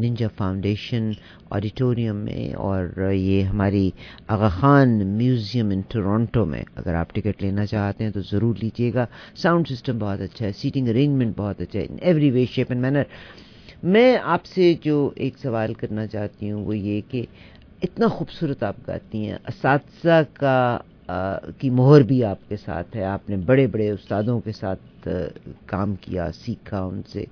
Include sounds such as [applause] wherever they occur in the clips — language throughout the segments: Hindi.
निंजा फाउंडेशन ऑडिटोरियम में और ये हमारी Aga Khan museum in Toronto में। अगर आप टिकट लेना चाहते हैं तो ज़रूर लीजिएगा। साउंड सिस्टम बहुत अच्छा है सीटिंग अरेंजमेंट बहुत अच्छा है in every way shape and manner मैं आपसे जो एक सवाल करना चाहती हूँ, वो ये कि इतना खूबसूरत आप गाती हैं इस का की मोहर भी आपके साथ है। आपने बड़े बड़े उस्तादों के साथ काम किया, सीखा उनसे।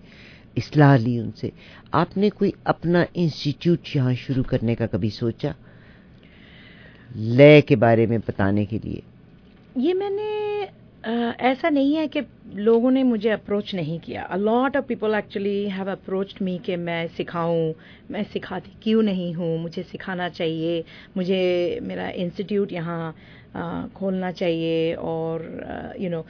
इसलाह ली उनसे। आपने कोई अपना इंस्टीट्यूट यहाँ शुरू करने का कभी सोचा? लय के बारे में बताने के लिए। ये मैंने आ, ऐसा नहीं है कि लोगों ने मुझे अप्रोच नहीं किया। A lot of people actually have approached me कि मैं सिखाऊं मैं सिखाती क्यों नहीं हूँ? मुझे सिखाना चाहिए मुझे मेरा इंस्टीट्यूट यहाँ खोलना चाहिए और you know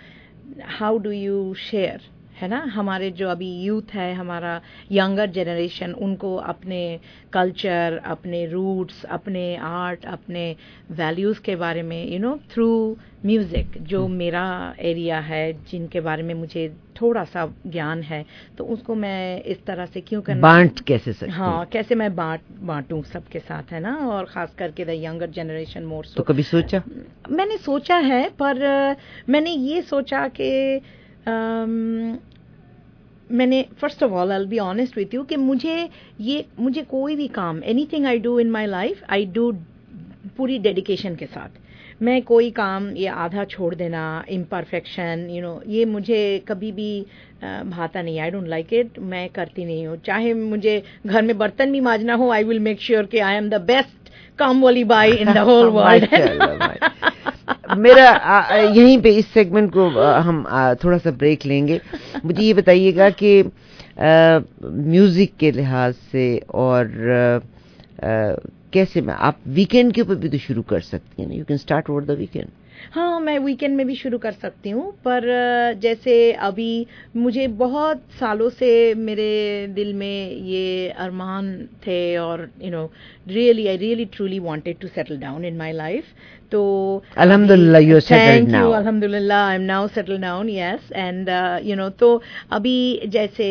how do you share है ना? हमारे जो अभी यूथ है हमारा यंगर जनरेशन उनको अपने कल्चर अपने रूट्स अपने आर्ट अपने वैल्यूज़ के बारे में यू नो थ्रू म्यूज़िक जो hmm. मेरा एरिया है जिनके बारे में मुझे थोड़ा सा ज्ञान है तो उसको मैं इस तरह से क्यों करना? बांट कैसे सकती हाँ कैसे मैं बांट बांटूं सबके साथ है ना? और खास करके द यंगर जनरेशन मोर तो कभी सोचा? मैंने सोचा है पर मैंने ये सोचा कि मैंने first of all I be honest with you कि मुझे ये, मुझे कोई भी काम anything I do in my life I do पूरी डेडिकेशन के साथ। मैं कोई काम, ये आधा छोड़ देना इम्परफेक्शन यू नो ये मुझे कभी भी भाता नहीं। आई डोंट लाइक इट मैं करती नहीं हूँ। चाहे मुझे घर में बर्तन भी माजना हो आई विल मेक श्योर कि आई एम द बेस्ट काम वाली बाई इन द होल वर्ल्ड मेरा यहीं पे इस सेगमेंट को हम थोड़ा सा ब्रेक लेंगे। मुझे ये बताइएगा कि म्यूज़िक के लिहाज से और आ, कैसे मैं आप वीकेंड के ऊपर भी तो शुरू कर सकती हैं you can start over the weekend हाँ मैं वीकेंड में भी शुरू कर सकती हूँ पर जैसे अभी मुझे बहुत सालों से मेरे दिल में ये अरमान थे और you know really I really truly wanted to settle down in my life तो अल्हम्दुलिल्लाह यू सेटल्ड नाउ अल्हम्दुलिल्लाह I am now settle down yes and you know तो अभी जैसे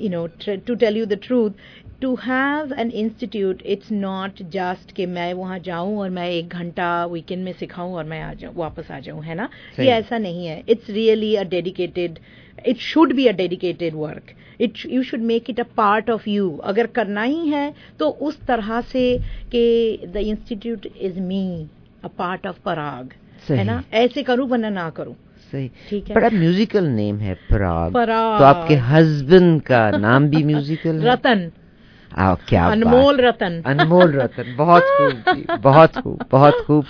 you know to tell you the truth to have an institute it's not just कि मैं वहाँ जाऊँ और मैं एक घंटा वीकेंड में सिखाऊँ और मैं आ जाऊँ वापस आ जाऊँ है ना? ये ऐसा नहीं है। It's really a dedicated it should be a dedicated work it you should make it a part of you अगर करना ही है तो उस तरह से कि the institute is me a part of Parag है ना? ऐसे करूँ वरना ना करूँ। सही। ठीक है? बड़ा म्यूजिकल नेम है पराग पराग तो आपके हस्बैंड का नाम भी म्यूजिकल रतन। आओ क्या अनमोल रतन। [laughs] अनमोल रतन बहुत खूब बहुत खूब बहुत खूब।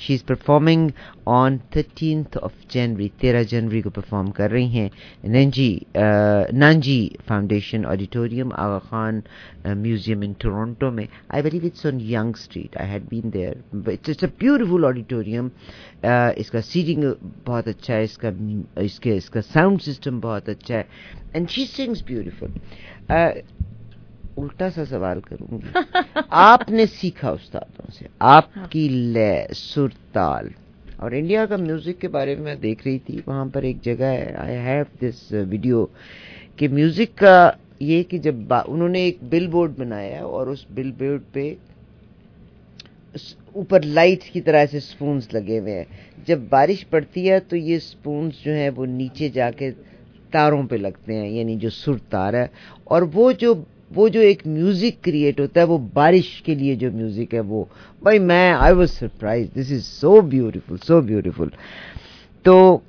She is performing on thirteen of January तेरह जनवरी को परफॉर्म कर रही हैं। Nanji Nanji foundation auditorium Aga Khan museum in Toronto में। I believe it's on Yonge Street I had been there it's it's a beautiful auditorium इसका सीटिंग बहुत अच्छा है। इसका इसके इसका साउंड सिस्टम बहुत अच्छा है। एंड शी सिंग्स ब्यूटीफुल उल्टा सा सवाल करूँगी। [laughs] आपने सीखा उस्तादों से आपकी लय सुर ताल। और इंडिया का म्यूज़िक के बारे में मैं देख रही थी वहाँ पर एक जगह है आई हैव दिस वीडियो कि म्यूज़िक का ये कि जब उन्होंने एक बिल बोर्ड बनाया और उस बिल बोर्ड पे ऊपर लाइट की तरह से स्पून्स लगे हुए हैं। जब बारिश पड़ती है तो ये स्पून्स जो है वो नीचे जाके तारों पे लगते हैं यानी जो सुर तार है। और वो जो वो जो एक म्यूज़िक क्रिएट होता है वो बारिश के लिए जो म्यूज़िक है वो। भाई मैं I was surprise this is so beautiful so beautiful तो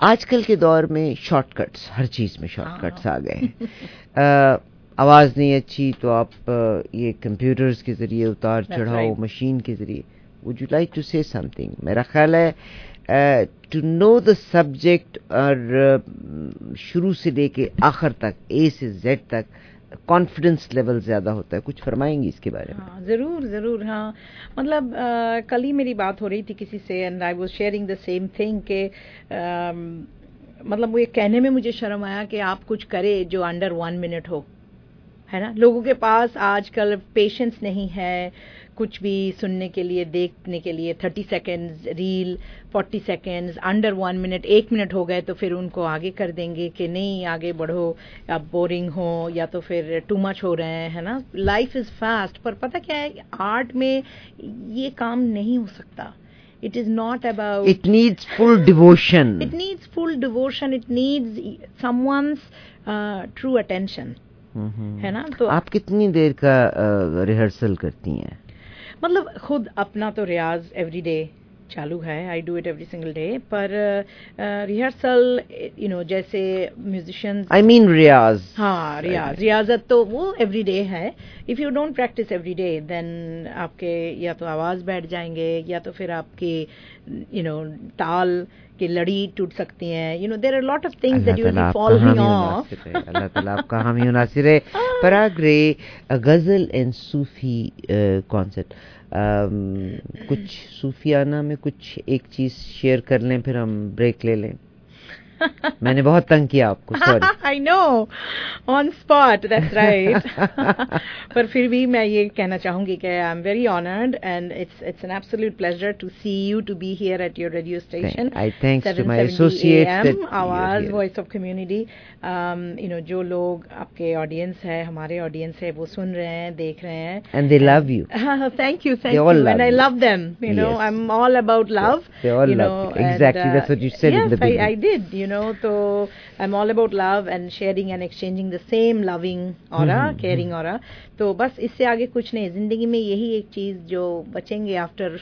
आजकल के दौर में शॉर्टकट्स हर चीज़ में शॉर्टकट्स हाँ। आ गए हैं। आवाज़ नहीं अच्छी तो आप ये कंप्यूटर्स के ज़रिए उतार चढ़ाओ मशीन के ज़रिए। Would you like to say something मेरा ख्याल है टू नो द सब्जेक्ट और शुरू से लेके आखिर तक ए से जेड तक कॉन्फिडेंस लेवल ज़्यादा होता है। कुछ फरमाएँगी इसके बारे में? हाँ ज़रूर ज़रूर हाँ। मतलब आ, कल ही मेरी बात हो रही थी किसी से and I was sharing the same thing के आ, मतलब वो ये कहने में मुझे शर्म आया कि आप कुछ करें जो अंडर वन मिनट हो। है ना? लोगों के पास आजकल पेशेंस नहीं है। कुछ भी सुनने के लिए देखने के लिए thirty seconds reel forty seconds under one minute एक मिनट हो गए तो फिर उनको आगे कर देंगे कि नहीं आगे बढ़ो या बोरिंग हो या तो फिर टू मच हो रहे हैं है ना? लाइफ इज़ फास्ट पर पता क्या है आर्ट में ये काम नहीं हो सकता। It is not about it needs full devotion. It needs full devotion. It needs someone's uh, true attention. हम्म। है ना? तो आप कितनी देर का रिहर्सल करती हैं? मतलब खुद अपना तो रियाज एवरी डे चालू है I do it every single day पर रिहर्सल यू नो जैसे म्यूजिशियंस आई मीन रियाज। हाँ रियाज। रियाजत तो वो एवरी डे है। If you don't practice every day then आपके या तो आवाज़ बैठ जाएँगे या तो फिर आपकी यू नो ताल की लड़ी टूट सकती है। You know there are lot of things that you fall following of Allah ताला आपका हामी नासिर है। [laughs] पराग रे गज़ल एंड सूफी कॉन्सेप्ट कुछ सूफियाना में कुछ एक चीज़ शेयर कर लें फिर हम ब्रेक ले लें। [laughs] मैंने बहुत तंग किया आपको sorry I know on spot that's right पर फिर भी मैं ये कहना चाहूँगी कि I am very honoured and it's it's an absolute pleasure to see you to be here at your radio station I thanks to my associates Awaaz voice of community you know जो लोग आपके ऑडियंस है हमारे ऑडियंस है वो सुन रहे हैं देख रहे हैं. And they love you thank you thank you and I love them you know I am all about love you know exactly that's what you said in the beginning I did you know so i'm all about love and sharing and exchanging the same loving aura caring aura तो बस इससे आगे कुछ नहीं ज़िंदगी में यही एक चीज़ जो बचेंगे आफ्टर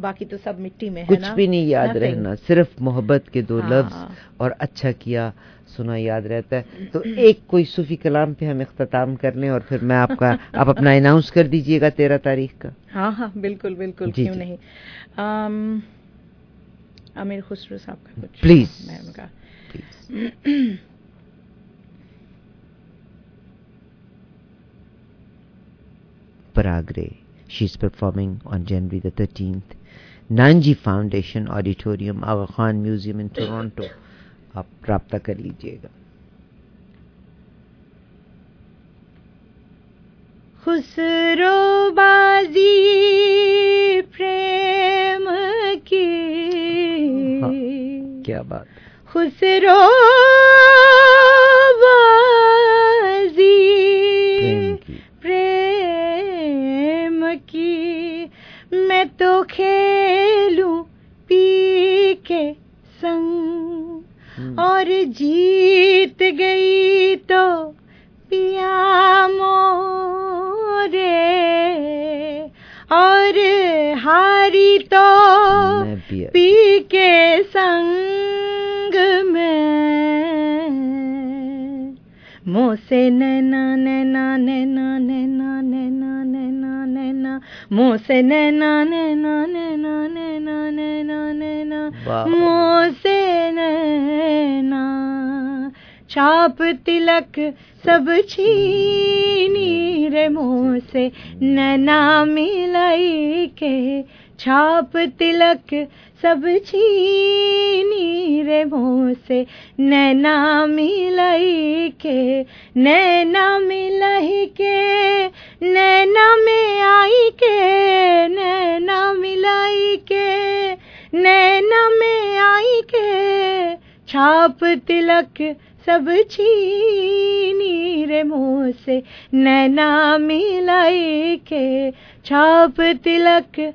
बाकी तो सब मिट्टी में कुछ है ना भी नहीं याद Nothing. रहना सिर्फ़ मोहब्बत के दो हाँ। लफ्ज और अच्छा किया सुना याद रहता है तो एक कोई सूफी कलाम पे हम इख्तिताम कर लें और फिर मैं आपका [laughs] आप अपना अनाउंस कर दीजिएगा तेरह तारीख का हाँ हाँ बिल्कुल बिल्कुल जी, क्यों जी। नहीं आमिर खुसरो साहब का कुछ Please. मैं उनका please Paragre. She's performing on January the 13th. Nanji Foundation Auditorium, Aga Khan Museum in Toronto. आप रब्ता कर लीजिएगा खुसरो बाजी प्रेम की हाँ, क्या बात खुसरो प्रेम की। प्रेम की। मैं तो खेलूं पी के संग। हम्म, और जीत गई तो पिया मोरे। और हारी तो पी के संग। मोसे नैना नैना नैना नैना नैना नैना नैना। मोसे नैना नैना नैना नैना नैना नैना। वाह। मोसे नैना छाप तिलक सब छीनी रे मुँह से नैना मिलाई के छाप तिलक सब छीनी रे से। नैना मिलाई के, नैना मिलाई के, नैना में आई के, नैना मिलाई के, नैना में आई के। छाप तिलक सब छीनी रे मुँह से, नैना मिलाई के, छाप तिलक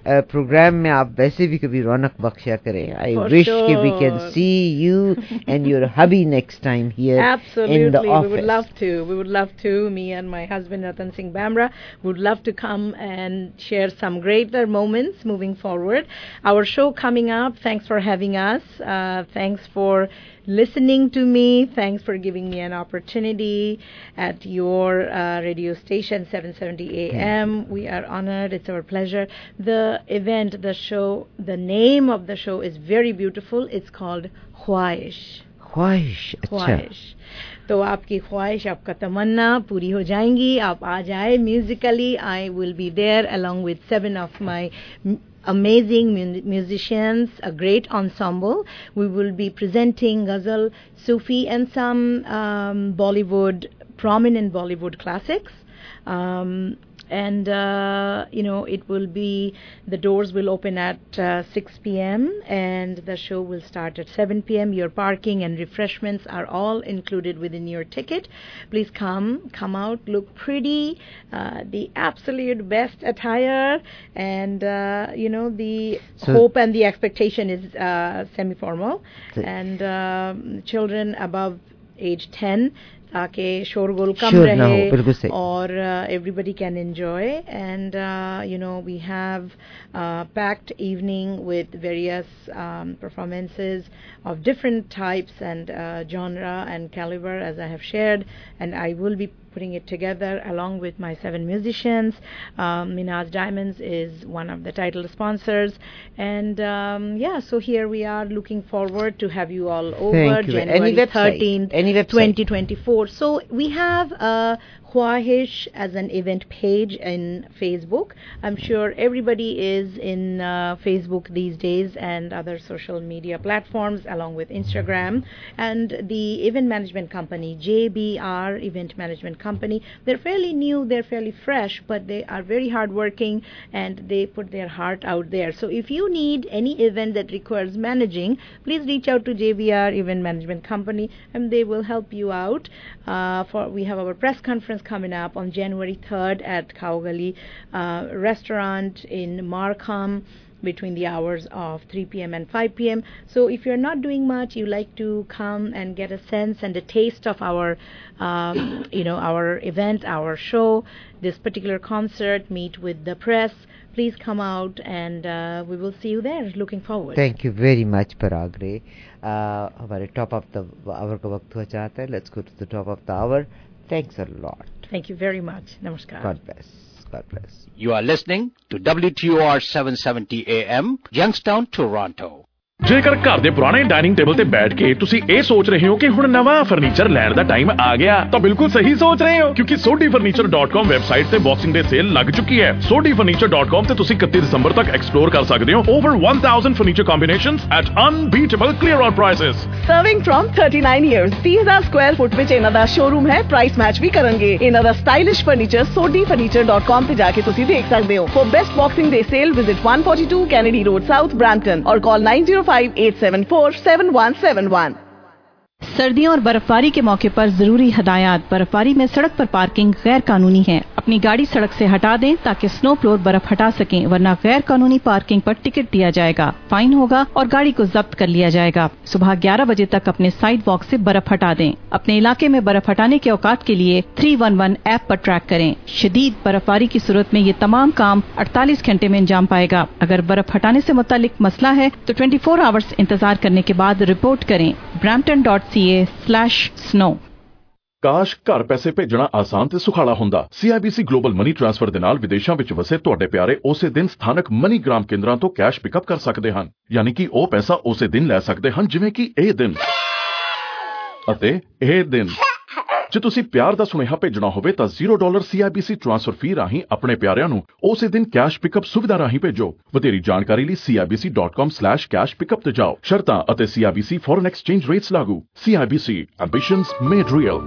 प्रोग्राम में आप वैसे भी कभी रौनक बख्शा करें. I For wish कि we can sure. see you [laughs] and your hubby next time here Absolutely, in the we office. would love to. We would love to. Me and my husband Ratan Singh Bamra would love to come and share some greater moments moving forward. Our show coming up. Thanks for having us. Uh, thanks for listening to me. Thanks for giving me an opportunity at your uh, radio station, 770 AM. We are honored. It's our pleasure. The event, the show, the name of the show is very beautiful. It's called Khwaish. ख्वाहिश अच्छा ख्वाहिश तो आपकी ख्वाहिश आपका तमन्ना पूरी हो जाएंगी आप आ जाए musically I will be there along with seven of my m- amazing mu- musicians, a great ensemble. We will be presenting ghazal, Sufi, and some um, Bollywood, prominent Bollywood classics. Um, and uh, you know it will be the doors will open at uh, 6 p.m. and the show will start at 7 p.m. Your parking and refreshments are all included within your ticket. Please come, come out, look pretty, uh, the absolute best attire, and uh, you know the So- hope and the expectation is uh, semi-formal, and um, children above age 10 ताकि शोरगुल कम शोर ना हो, रहे बिल्कुल सही। or uh, everybody can enjoy and uh, you know we have uh, packed evening with various um, performances of different types and uh, genre and caliber as I have shared and I will be putting it together along with my seven musicians um, Minaz Diamonds is one of the title sponsors and um, yeah so here we are looking forward to have you all over Thank you. Any January website? 13th Any website? 2024 so we have a Khwahish as an event page in Facebook. I'm sure everybody is in uh, Facebook these days and other social media platforms along with Instagram. And the event management company, JBR Event Management Company, they're fairly new, they're fairly fresh, but they are very hardworking and they put their heart out there. So if you need any event that requires managing, please reach out to JBR Event Management Company and they will help you out. Uh, for we have our press conference coming up on January 3rd at Kaugali uh, restaurant in Markham between the hours of 3 p.m. and 5 p.m. So if you're not doing much, you like to come and get a sense and a taste of our, um, [coughs] you know, our event, our show, this particular concert, meet with the press. Please come out and uh, we will see you there. Looking forward. Thank you very much Parag Ray हमारे टॉप ऑफ द आवर का वक्त हुआ चाहता है let's go to the top of the hour Thanks a lot. Thank you very much. Namaskar. God bless. God bless. You are listening to WTOR 770 AM, Youngstown, Toronto. ਜੇਕਰ ਘਰ ਦੇ ਪੁਰਾਣੇ ਡਾਈਨਿੰਗ ਟੇਬਲ ਤੇ ਬੈਠ ਕੇ ਤੁਸੀਂ ਇਹ ਸੋਚ ਰਹੇ ਹੋ ਕਿ ਹੁਣ ਨਵਾਂ ਫਰਨੀਚਰ ਲੈਣ ਦਾ ਟਾਈਮ ਆ ਗਿਆ ਤਾਂ ਬਿਲਕੁਲ ਸਹੀ ਸੋਚ ਰਹੇ ਹੋ ਕਿਉਂਕਿ sodifurniture.com ਵੈਬਸਾਈਟ ਤੇ ਬਾਕਸਿੰਗ ਡੇ ਸੇਲ ਲੱਗ ਚੁੱਕੀ ਹੈ sodifurniture.com ਤੇ ਤੁਸੀਂ 31 ਦਸੰਬਰ ਤੱਕ ਐਕਸਪਲੋਰ ਕਰ ਸਕਦੇ ਹੋ over 1000 furniture combinations at unbeatable clear on prices serving from 39 years 30000 square foot ਵਿੱਚ ਇਹਨਾਂ ਦਾ ਸ਼ੋਰੂਮ ਹੈ ਪ੍ਰਾਈਸ ਮੈਚ ਵੀ ਕਰਨਗੇ ਇਹਨਾਂ ਦਾ ਸਟਾਈਲਿਸ਼ ਫਰਨੀਚਰ sodifurniture.com ਤੇ ਜਾ ਕੇ ਤੁਸੀਂ ਦੇਖ ਸਕਦੇ ਹੋ for best Boxing Day sale visit 142 Kennedy Road South Brampton और कॉल 905 5874 7171. सर्दियों और बर्फबारी के मौके पर ज़रूरी हदायत। बर्फबारी में सड़क पर पार्किंग गैर कानूनी है। अपनी गाड़ी सड़क से हटा दें ताकि स्नो फ्लोर बर्फ़ हटा सकें, वरना गैर कानूनी पार्किंग पर टिकट दिया जाएगा। फाइन होगा और गाड़ी को जब्त कर लिया जाएगा। सुबह 11 बजे तक अपने साइड वॉक से बर्फ़ हटा दें। अपने इलाके में बर्फ़ हटाने के औकात के लिए 311 ऐप पर ट्रैक करें। शदीद बर्फबारी की सूरत में ये तमाम काम 48 घंटे में अंजाम पाएगा। अगर बर्फ़ हटाने से मुतालिक मसला है तो 24 आवर्स इंतज़ार करने के बाद रिपोर्ट करें। Brampton dot ca snow. ਕਾਸ਼ ਘਰ ਪੈਸੇ ਭੇਜਣਾ ਆਸਾਨ ਤੇ ਸੁਖਾਲਾ ਹੁੰਦਾ। CIBC ਗਲੋਬਲ ਮਨੀ ਟ੍ਰਾਂਸਫਰ ਦੇ ਨਾਲ ਵਿਦੇਸ਼ਾਂ ਵਿੱਚ ਵਸੇ ਤੁਹਾਡੇ ਪਿਆਰੇ ਉਸੇ ਦਿਨ ਸਥਾਨਕ ਮਨੀਗ੍ਰਾਮ ਕੇਂਦਰਾਂ ਤੋਂ ਕੈਸ਼ ਪਿਕਅਪ ਕਰ ਸਕਦੇ ਹਨ। ਯਾਨੀ ਕਿ ਉਹ ਪੈਸਾ ਉਸੇ ਦਿਨ ਲੈ ਸਕਦੇ ਹਨ, ਜਿਵੇਂ ਕਿ ਇਹ ਦਿਨ। ਅਤੇ ਇਹ ਦਿਨ। ਜੇ ਤੁਸੀਂ ਪਿਆਰ ਦਾ ਸੁਨੇਹਾ ਭੇਜਣਾ ਹੋਵੇ ਤਾਂ 0 ਡਾਲਰ CIBC ਟ੍ਰਾਂਸਫਰ ਫੀ ਰਾਹੀਂ ਆਪਣੇ ਪਿਆਰਿਆਂ ਨੂੰ ਉਸੇ ਦਿਨ ਕੈਸ਼ ਪਿਕਅਪ ਸੁਵਿਧਾ ਰਾਹੀਂ ਭੇਜੋ ਵਧੇਰੀ ਜਾਣਕਾਰੀ ਲਈ cibc.com/cash pickup ਤੇ ਜਾਓ ਸ਼ਰਤਾਂ ਅਤੇ CIBC ਫੋਰਨ ਐਕਸਚੇਂਜ ਰੇਟਸ ਲਾਗੂ CIBC ambitions made real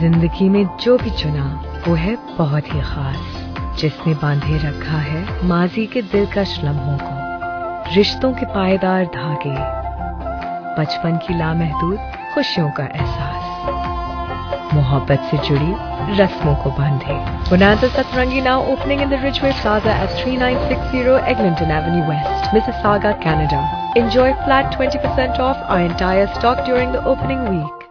जिंदगी में जो भी चुना वो है बहुत ही खास जिसने बांधे रखा है माजी के दिलकश लम्हों को रिश्तों के पायदार धागे बचपन की लामहदूद खुशियों का एहसास मोहब्बत से जुड़ी रस्मों को बांधे Bonanza Satrangi now opening in the Ridgeway Plaza at 3960 Eglinton Avenue West, Mississauga, Canada. Enjoy flat 20% off our entire stock during the opening week.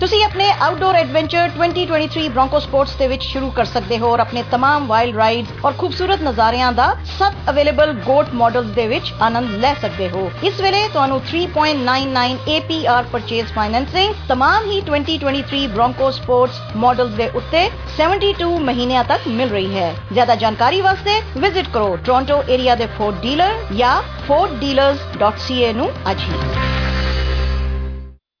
ਤੁਸੀਂ ਆਪਣੇ ਆਊਟਡੋਰ ਐਡਵੈਂਚਰ 2023 ਬ੍ਰੋਂਕੋ ਸਪੋਰਟਸ ਦੇ ਵਿੱਚ ਸ਼ੁਰੂ ਕਰ ਸਕਦੇ ਹੋ ਔਰ ਆਪਣੇ तमाम ਵਾਈਲਡ ਰਾਈਡਸ ਔਰ ਖੂਬਸੂਰਤ ਨਜ਼ਾਰਿਆਂ ਦਾ ਸਭ ਅਵੇਲੇਬਲ ਗੋਟ ਮਾਡਲਸ ਦੇ ਵਿੱਚ ਆਨੰਦ ਲੈ ਸਕਦੇ ਹੋ ਇਸ ਵੇਲੇ ਤੁਹਾਨੂੰ 3.99 APR ਪਰਚੇਸ ਫਾਈਨੈਂਸਿੰਗ तमाम ਹੀ 2023 ਬ੍ਰੋਂਕੋ ਸਪੋਰਟਸ ਮਾਡਲਸ ਦੇ ਉੱਤੇ 72 ਮਹੀਨਿਆਂ ਤੱਕ ਮਿਲ ਰਹੀ ਹੈ ਜ਼ਿਆਦਾ ਜਾਣਕਾਰੀ ਵਾਸਤੇ ਵਿਜ਼ਿਟ ਕਰੋ ਟੋਰਾਂਟੋ ਏਰੀਆ ਦੇ ਫੋਰਡ ਡੀਲਰ ਜਾਂ forddealers.ca ਨੂੰ ਅੱਜ ਹੀ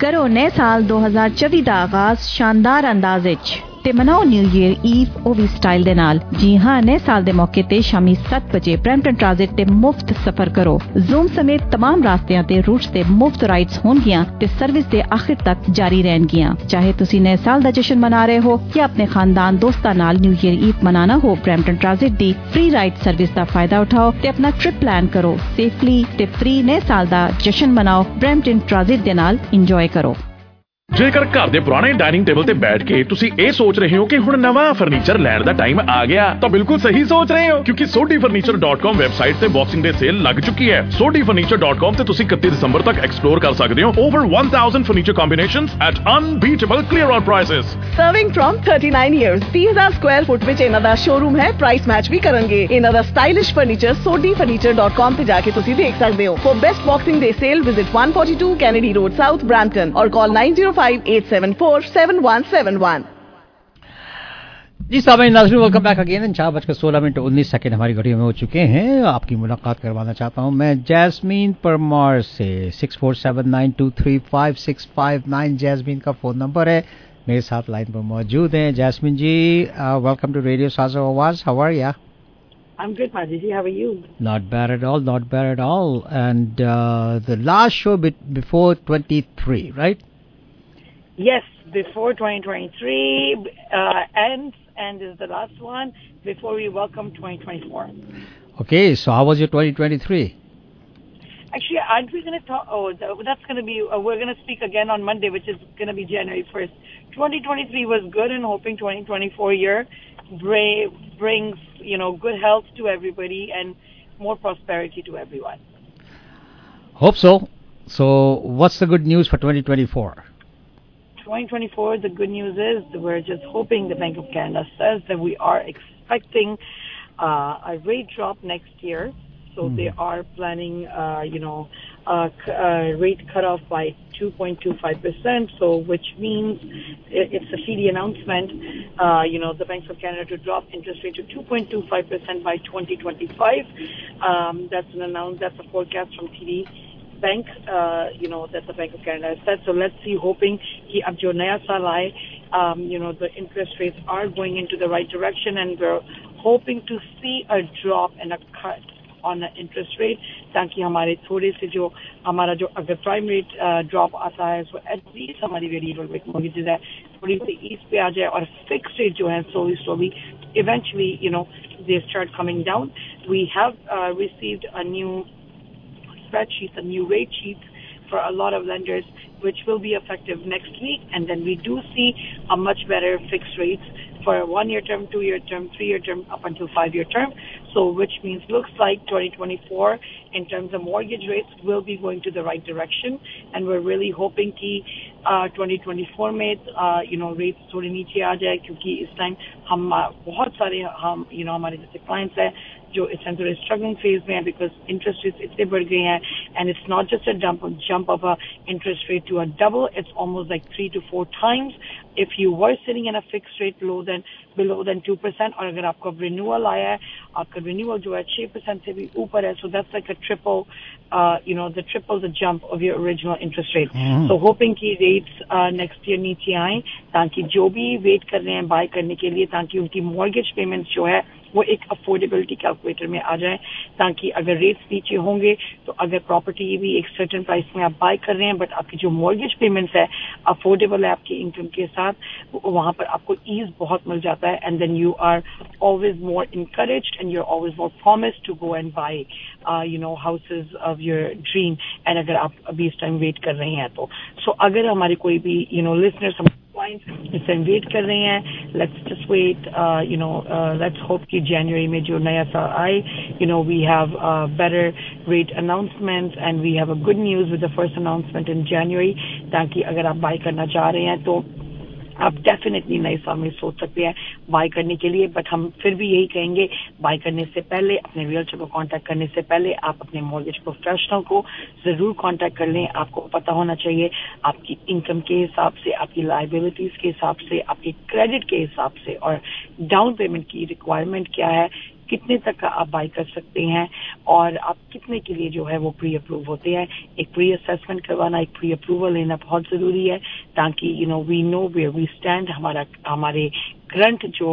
ਕਰੋ ਨਵੇਂ ਸਾਲ 2024 ਦਾ ਆਗਾਜ਼ ਸ਼ਾਨਦਾਰ ਅੰਦਾਜ਼ ਵਿੱਚ ਤੇ ਮਨਾਓ ਨਿਊ ਈਅਰ ਈਵ ਉਹ ਵੀ ਸਟਾਈਲ ਦੇ ਨਾਲ ਜੀ ਹਾਂ ਨਵੇਂ ਸਾਲ ਦੇ ਮੌਕੇ ਤੇ ਸ਼ਾਮੀ 7 ਵਜੇ ਬ੍ਰੈਂਪਟਨ ਟ੍ਰਾਂਜ਼ਿਟ ਤੇ ਮੁਫਤ ਸਫ਼ਰ ਕਰੋ ਜ਼ੂਮ ਸਮੇਤ तमाम ਰਾਸਤਿਆਂ ਤੇ ਰੂਟਸ ਤੇ ਮੁਫਤ ਰਾਈਡਸ ਹੋਣਗੀਆਂ ਤੇ ਸਰਵਿਸ ਦੇ ਆਖਿਰ ਤੱਕ ਜਾਰੀ ਰਹਿਣਗੀਆਂ ਚਾਹੇ ਤੁਸੀਂ ਨਵੇਂ ਸਾਲ ਦਾ ਜਸ਼ਨ ਮਨਾ ਰਹੇ ਹੋ ਜਾਂ ਆਪਣੇ ਖਾਨਦਾਨ ਦੋਸਤਾਂ ਨਾਲ ਨਿਊ ਈਅਰ ਈਵ ਮਨਾਣਾ ਹੋ ਬ੍ਰੈਂਪਟਨ ਟ੍ਰਾਂਜ਼ਿਟ ਦੀ ਫ੍ਰੀ ਰਾਈਡ ਸਰਵਿਸ ਦਾ ਫਾਇਦਾ ਉਠਾਓ ਤੇ ਆਪਣਾ ਟ੍ਰਿਪ ਪਲਾਨ ਕਰੋ ਸੇਫਲੀ ਤੇ ਫ੍ਰੀ ਨਵੇਂ ਸਾਲ ਦਾ ਜਸ਼ਨ ਮਨਾਓ ਬ੍ਰੈਂਪਟਨ ਟ੍ਰਾਂਜ਼ਿਟ ਦੇ ਨਾਲ ਇੰਜੋਏ ਕਰੋ ਜੇਕਰ ਘਰ ਦੇ ਪੁਰਾਣੇ ਡਾਈਨਿੰਗ ਟੇਬਲ ਤੇ ਬੈਠ ਕੇ ਤੁਸੀਂ ਇਹ ਸੋਚ ਰਹੇ ਹੋ ਕਿ ਹੁਣ ਨਵਾਂ ਫਰਨੀਚਰ ਲੈਣ ਦਾ ਟਾਈਮ ਆ ਗਿਆ ਤਾਂ ਬਿਲਕੁਲ ਸਹੀ ਸੋਚ ਰਹੇ ਹੋ ਕਿਉਂਕਿ sodifurniture.com ਵੈਬਸਾਈਟ ਤੇ ਬਾਕਸਿੰਗ ਡੇ ਸੇਲ ਲੱਗ ਚੁੱਕੀ ਹੈ sodifurniture.com ਤੇ ਤੁਸੀਂ 31 ਦਸੰਬਰ ਤੱਕ ਐਕਸਪਲੋਰ ਕਰ ਸਕਦੇ ਹੋ over 1000 furniture combinations at unbeatable clear out prices serving from 39 years 30000 square foot ਵਿੱਚ ਇਹਨਾਂ ਦਾ ਸ਼ੋਰੂਮ ਹੈ ਪ੍ਰਾਈਸ ਮੈਚ ਵੀ ਕਰਨਗੇ ਇਹਨਾਂ ਦਾ ਸਟਾਈਲਿਸ਼ ਫਰਨੀਚਰ sodifurniture.com ਤੇ ਜਾ ਕੇ ਤੁਸੀਂ ਦੇਖ ਸਕਦੇ ਹੋ for best Boxing Day sale visit 142 Kennedy Road South Brampton ਔਰ ਕਾਲ 90 जी सामने नाजरू वेलकम बैक अगेन इन चार बजकर सोलह मिनट उन्नीस सेकेंड हमारी घड़ियों में हो चुके हैं आपकी मुलाकात करवाना चाहता हूँ मैं जैस्मीन परमार से six four seven nine two three five six five nine Jasmine का फ़ोन नंबर है मेरे साथ लाइन पर मौजूद हैं Jasmine ji welcome to Radio Saazo Awaaz how are या I'm good, Majiji. How are you? Not bad at all. Not bad at all. And uh, the last show be- before 23, right? Yes, before 2023 uh, ends and is the last one before we welcome 2024. Okay, so how was your 2023? Actually, aren't we going to talk? Oh, that's going to be. Uh, we're going to speak again on Monday, which is going to be January 1st. 2023 was good, and hoping 2024 year bra- brings you know good health to everybody and more prosperity to everyone. Hope so. So, what's the good news for 2024? 2024, the good news is that we're just hoping the Bank of Canada says that we are expecting uh, a rate drop next year. So they are planning, uh, you know, a uh, rate cutoff by 2.25%. So which means it's a CD announcement, uh, you know, the Bank of Canada to drop interest rate to 2.25% by 2025. Um, that's an announce. That's a forecast from TD bank, uh, you know, that the Bank of Canada has said. So let's see, hoping कि अब जो नया साल आए, um, you know, the interest rates are going into the right direction and we're hoping to see a drop and a cut on the interest rate ताकि हमारे थोड़े से जो हमारा जो अगर प्राइम रेट ड्रॉप आता है सो एटलीस्ट हमारी वेरिएबल रेट मॉर्गेजेस है थोड़ी सी ईज पे आ जाए और फिक्स रेट जो है slowly slowly eventually you know they start coming down we have uh, received a new spreadsheets, a new rate sheets for a lot of lenders, which will be effective next week. And then we do see a much better fixed rates for a one-year term, two-year term, three-year term, up until five-year term. So, which means looks like 2024 in terms of mortgage rates will be going to the right direction. And we're really hoping कि uh, 2024 में uh, you know rates थोड़ी नीचे आ जाए क्योंकि इस टाइम हम uh, बहुत सारे हम you know हमारे जैसे clients हैं जो इस टाइम थोड़े स्ट्रगलिंग फ़ेज़ में है बिकॉज़ इंटरेस्ट रेट इतने बढ़ गए हैं and it's not just a jump jump of a interest rate to a double it's almost like three to four times if you were sitting in a fix rate low then below then two percent और अगर आपका रिन्यूअल आया है आपका रिन्यूअल जो है छह परसेंट से भी ऊपर है so that's like a triple you know the triple the jump of your original interest rate. So hoping की रेट्स नेक्स्ट ईयर नीचे आए ताकि जो भी वेट कर रहे हैं बाय करने के लिए ताकि उनकी मॉर्गेज पेमेंट जो है वो एक अफोर्डेबिलिटी कैलकुलेटर में आ जाए ताकि अगर रेट्स नीचे होंगे तो अगर प्रॉपर्टी भी एक सर्टन प्राइस में आप बाय कर रहे हैं बट आपकी जो मॉर्गेज पेमेंट्स है अफोर्डेबल है आपकी इनकम के साथ वहाँ पर आपको ईज बहुत मिल जाता है and then you are always more encourage and you are always more promise to go and buy you know houses of your dream and अगर आप अभी इस टाइम वेट कर रहे हैं तो। सो so, अगर हमारे कोई भी यू नो लिसनर्स इससे वेट कर रहे हैं let's just wait you know let's hope कि जनवरी में जो नया साल आए you know we have better rate announcement and we have a good news with the first announcement in January ताकि अगर आप बाय करना चाह रहे हैं तो आप डेफिनेटली नए साल में सोच सकते हैं बाय करने के लिए बट हम फिर भी यही कहेंगे बाय करने से पहले, अपने रियल्टर को कांटेक्ट करने से पहले आप अपने मॉर्गेज प्रोफेशनल को ज़रूर कांटेक्ट कर लें। आपको पता होना चाहिए, आपकी इनकम के हिसाब से, आपकी लाइबिलिटीज के हिसाब से, आपके क्रेडिट के हिसाब से, और डाउन पेमेंट की रिक्वायरमेंट क्या है कितने तक आप बाय कर सकते हैं और आप कितने के लिए जो है वो प्री अप्रूव होते हैं। एक प्री असेसमेंट करवाना, एक प्री अप्रूवल लेना बहुत ज़रूरी है ताकि you know we know where we stand हमारा, हमारे करंट जो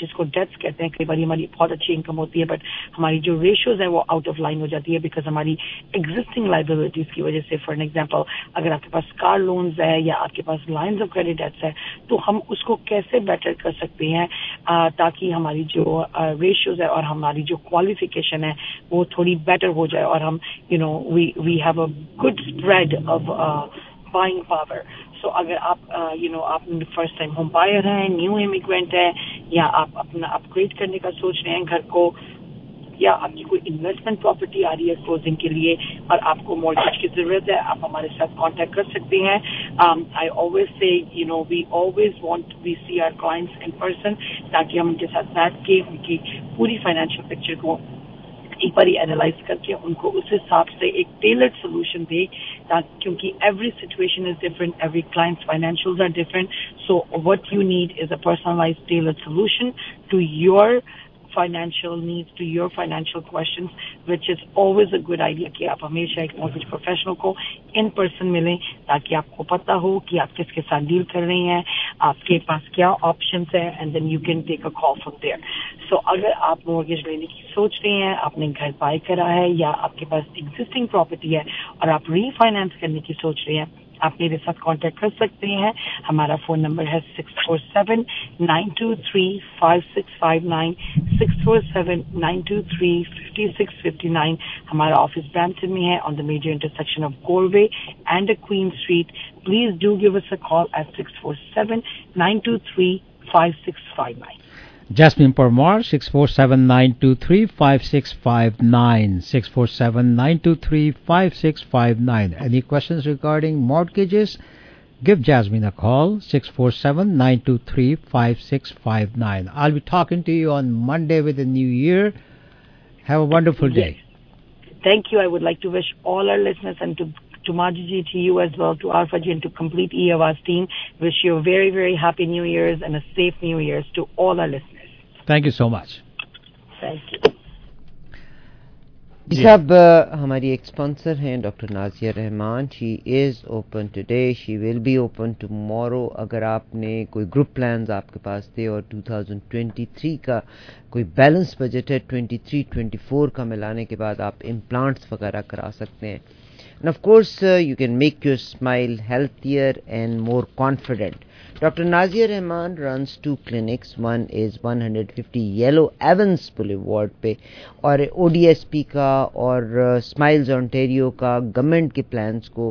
जिसको डेथ्स कहते हैं, कई बार हमारी बहुत अच्छी इनकम होती है बट हमारी जो रेशियोज है वो आउट ऑफ़ लाइन हो जाती है बिकॉज़ हमारी एग्जिस्टिंग लाइबिलिटीज की वजह से। फॉर एग्ज़ाम्पल अगर आपके पास कार लोन्स है या आपके पास लाइन्स ऑफ़ क्रेडिट डेट्स है तो हम उसको कैसे बेटर कर सकते हैं ताकि हमारी जो रेशियोज है और हमारी जो क्वालिफिकेशन है, वो थोड़ी बेटर हो जाए और हम you know we we have a good spread of buying power so अगर आप यू नो आप फ़र्स्ट टाइम होम बायर हैं न्यू इमिग्रेंट हैं, या आप अपना अपग्रेड करने का सोच रहे हैं घर को, या आपकी कोई इन्वेस्टमेंट प्रॉपर्टी आ रही है क्लोजिंग के लिए, और आपको मॉर्गेज की ज़रूरत है, आप हमारे साथ कांटेक्ट कर सकते हैं। I always say you know we always want we see our clients in person ताकि हम उनके साथ बैठ के उनकी पूरी फाइनेंशियल पिक्चर को एक बार एनालाइज करके उनको उस हिसाब से एक टेलर्ड सोल्यूशन दे क्योंकि every situation is different every client's financials are different so what you need is a personalize tailored solution to your financial needs to your financial questions, which is always a good idea कि आप हमेशा एक mortgage professional को in person मिलें ताकि आपको पता हो कि आप किसके साथ डील कर रहे हैं आपके पास क्या options है and then you can take a call from there. So अगर आप mortgage लेने की सोच रहे हैं आपने घर बाय करा है या आपके पास existing property है और आप refinance करने की सोच रहे हैं आप मेरे साथ कांटेक्ट कर सकते हैं। हमारा फ़ोन नंबर है six four seven nine two three five six five nine six four seven nine two three fifty six fifty nine हमारा ऑफ़िस ब्रैम्पटन में है on the major intersection of Goreway and Queen Street please do give us a call at six four seven nine two three five six five nine Jasmine Parmar, 647-923-5659, 647-923-5659. Any questions regarding mortgages? Give Jasmine a call, 647-923-5659. I'll be talking to you on Monday with the new year. Have a wonderful day. Thank you. I would like to wish all our listeners and to to Margie to you as well, to G, and to complete EOS team. Wish you a very, very happy New Year's and a safe New Year's to all our listeners. Thank you so much Thank you. जी साहब हमारी एक स्पॉन्सर हैं doctor Nazia Rahman she is open today she will be open tomorrow अगर आपने कोई ग्रुप प्लान्स आपके पास थे और 2023 का कोई बैलेंस बजट है 23 24 का मिलाने के बाद आप इम्प्लांट्स वगैरह करा सकते हैं. And of course, uh, you can make your smile healthier and more confident. Dr. Nazir Rahman runs two clinics. One is 150 Yellow Evans Boulevard पे और ODSP का और स्माइल्स uh, ऑन्टेरियो का गवर्नमेंट के प्लान्स को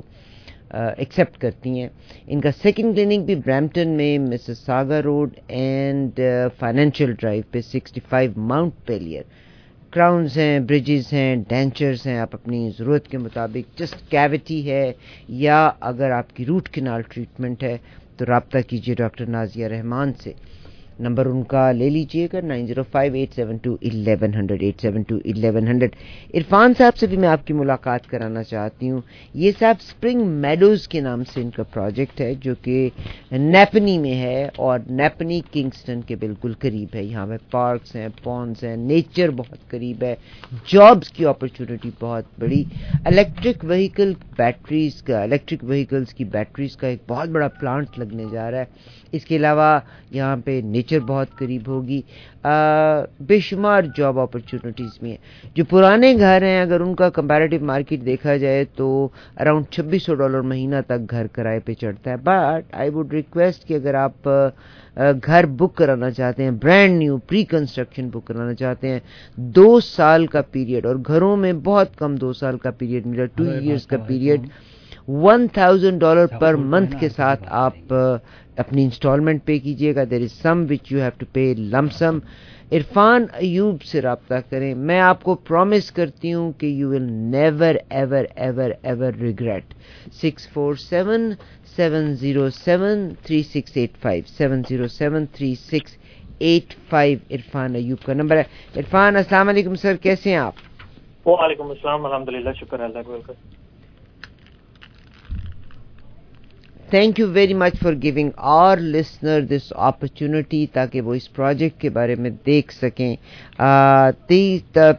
एक्सेप्ट uh, करती हैं इनका सेकंड क्लिनिक भी ब्रैम्पटन में Mississauga Road and Financial Drive पे 65 माउंट पेलियर क्राउन्स हैं ब्रिजेस हैं डेंचर्स हैं आप अपनी ज़रूरत के मुताबिक जस्ट कैविटी है या अगर आपकी रूट किनाल ट्रीटमेंट है तो रबता कीजिए डॉक्टर नाजिया रहमान से। नंबर उनका ले लीजिएगा nine zero five eight seven two eleven hundred, eight seven two eleven hundred. Irfan साहब से भी मैं आपकी मुलाकात कराना चाहती हूँ। ये साहब स्प्रिंग मेडोज के नाम से इनका प्रोजेक्ट है, जो कि नेपनी में है और नेपनी किंगस्टन के बिल्कुल करीब है। यहाँ पे पार्क्स हैं पॉन्स हैं नेचर बहुत करीब है। जॉब्स की अपॉर्चुनिटी बहुत बड़ी। इलेक्ट्रिक व्हीकल बैटरीज का इलेक्ट्रिक व्हीकल्स की बैटरीज का एक बहुत बड़ा प्लांट लगने जा रहा है। इसके अलावा यहाँ पे नेचर बहुत करीब होगी। बेशुमार जॉब अपॉर्चुनिटीज़ भी हैं। जो पुराने घर हैं अगर उनका कंपैरेटिव मार्केट देखा जाए तो अराउंड छब्बीस सौ डॉलर महीना तक घर किराए पे चढ़ता है। बट आई वुड रिक्वेस्ट कि अगर आप घर बुक कराना चाहते हैं brand new pre construction book कराना चाहते हैं दो साल का पीरियड और घरों में बहुत कम दो साल का पीरियड मिला टू इयर्स का period one thousand dollar per month के साथ आप अपनी इंस्टॉलमेंट पे कीजिएगा। There is some which you have to pay lump sum Irfan Ayub से रबता करें। मैं आपको प्रॉमिस करती हूँ कि you will never ever ever ever regret six four seven seven zero seven three six eight five seven zero seven three six eight five Irfan Ayub का नंबर है। इरफान वालेकुम सर, कैसे हैं आप? वालेकुम अस्सलाम, अल्हम्दुलिल्लाह, शुक्र अल्लाह का thank you very much for giving our listener this opportunity ताकि वो इस प्रोजेक्ट के बारे में देख सकें।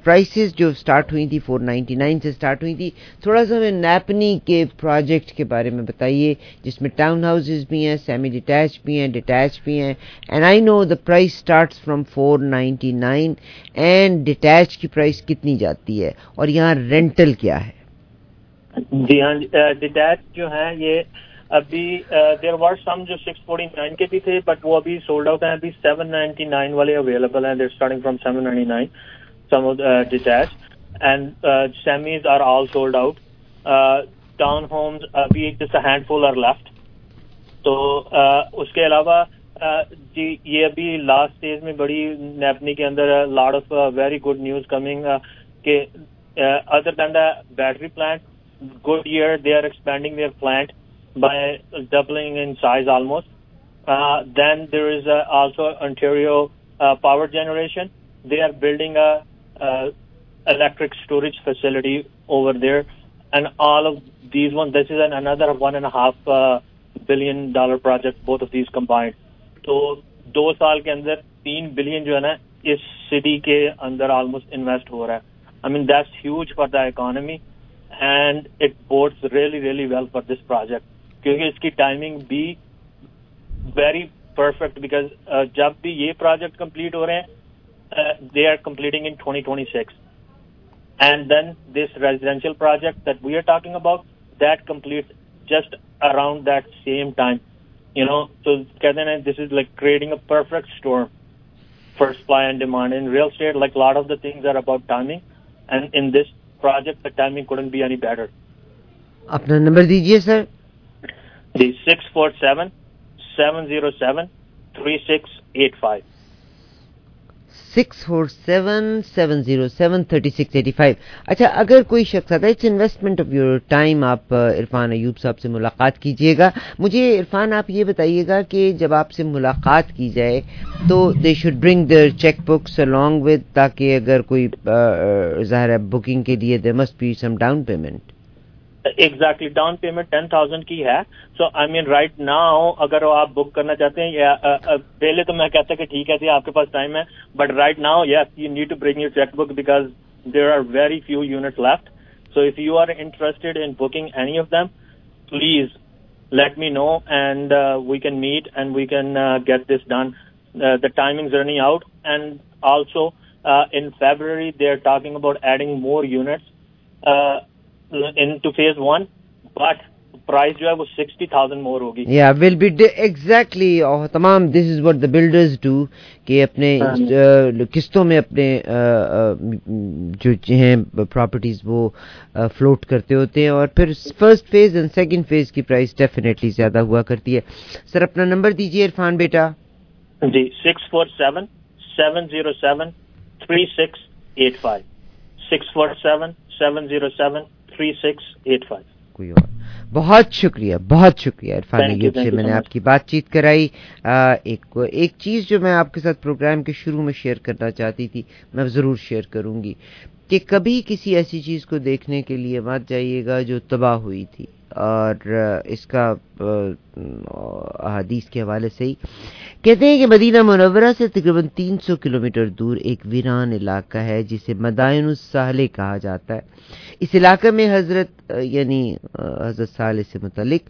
प्राइसेस जो स्टार्ट हुई थी 499 से स्टार्ट हुई थी, थोड़ा सा हमें नैपनी के प्रोजेक्ट के बारे में बताइए, जिसमें टाउन हाउसेज भी हैं सेमी डिटैच भी हैं डिटैच भी हैं। And I know the price starts from 499 and detach की प्राइस कितनी जाती है, और यहाँ रेंटल क्या है? जी हाँ डिटैच जो है, ये अभी देर वर सम जो 649 के भी थे बट वो अभी सोल्ड आउट हैं अभी 799 वाले अवेलेबल हैं there starting from 799 some detach and semis are all sold out town homes अभी जस्ट हैंडफुल आर लेफ़्ट तो uh, उसके अलावा uh, जी ये अभी लास्ट स्टेज में बड़ी नेपनी के अंदर lot of very good news coming के other than the battery plant Goodyear they are expanding their plant by doubling in size almost. Uh, then there is uh, also Ontario uh, Power Generation. They are building a, a, electric storage facility over there, and all of these ones. This is an, another one and a half uh, billion dollar project. Both of these combined. तो दो साल के अंदर तीन बिलियन जो है ना इस सिटी के अंदर ऑलमोस्ट इन्वेस्ट हो रहा है I mean that's huge for the economy and it bodes really really well for this project क्योंकि इसकी टाइमिंग भी वेरी परफेक्ट बिकॉज़ जब भी ये प्रोजेक्ट कंप्लीट हो रहे हैं they are completing in 2026 and then this residential project that we are talking about that complete just around that same time you know तो कहते हैं this is like creating a perfect storm for supply and demand in real estate like lot of the things are about timing and in this project the timing couldn't be any better अपना नंबर दीजिए सर The 647 707 3685. 647-707-3685 अच्छा अगर कोई शख्स आता है it's investment of your time आप इरफान अयूब साहब से मुलाकात कीजिएगा। मुझे इरफान, आप ये बताइएगा कि जब आपसे मुलाकात की जाए तो they should bring their cheque books along with ताकि अगर कोई ज़ाहिर है बुकिंग के लिए they must be some down payment exactly down payment ten thousand की है. So I mean right now अगर आप बुक करना चाहते हैं या पहले तो मैं कहता कि ठीक है जी आपके पास टाइम है. But right now yes you need to bring your cheque book because there are very few unit left so if you are interested in booking any of them please let me know and uh, we can meet and we can uh, get this done. Uh, the timing's running out. And also uh, in February they're talking about adding more units. Uh, into phase one, but price जो है वो सिक्सटी थाउज़ेंड मोर होगी। या विल बी एग्जैक्टली तमाम this is what the builders do कि अपने हाँ। किस्तों में अपने जो हैं प्रॉपर्टीज़ वो फ्लोट करते होते हैं और फिर first phase and second phase की प्राइस डेफिनेटली ज़्यादा हुआ करती है। सर अपना नंबर दीजिए इरफान बेटा। जी six four seven seven zero seven three six eight five six four seven seven zero seven three six eight five कोई और। बहुत शुक्रिया बहुत शुक्रिया इरफान अयूब से मैंने आपकी बातचीत कराई। आ, एक एक चीज़ जो मैं आपके साथ प्रोग्राम के शुरू में शेयर करना चाहती थी मैं ज़रूर शेयर करूँगी। कि कभी किसी ऐसी चीज़ को देखने के लिए मत जाइएगा जो तबाह हुई थी। और इसका हदीस के हवाले से ही कहते हैं कि मदीना मुनवरा से तकरीबन 300 किलोमीटर दूर एक वीरान इलाका है, जिसे मदायन साहले कहा जाता है। इस इलाके में हज़रत यानी हज़रत साल से मुतलिक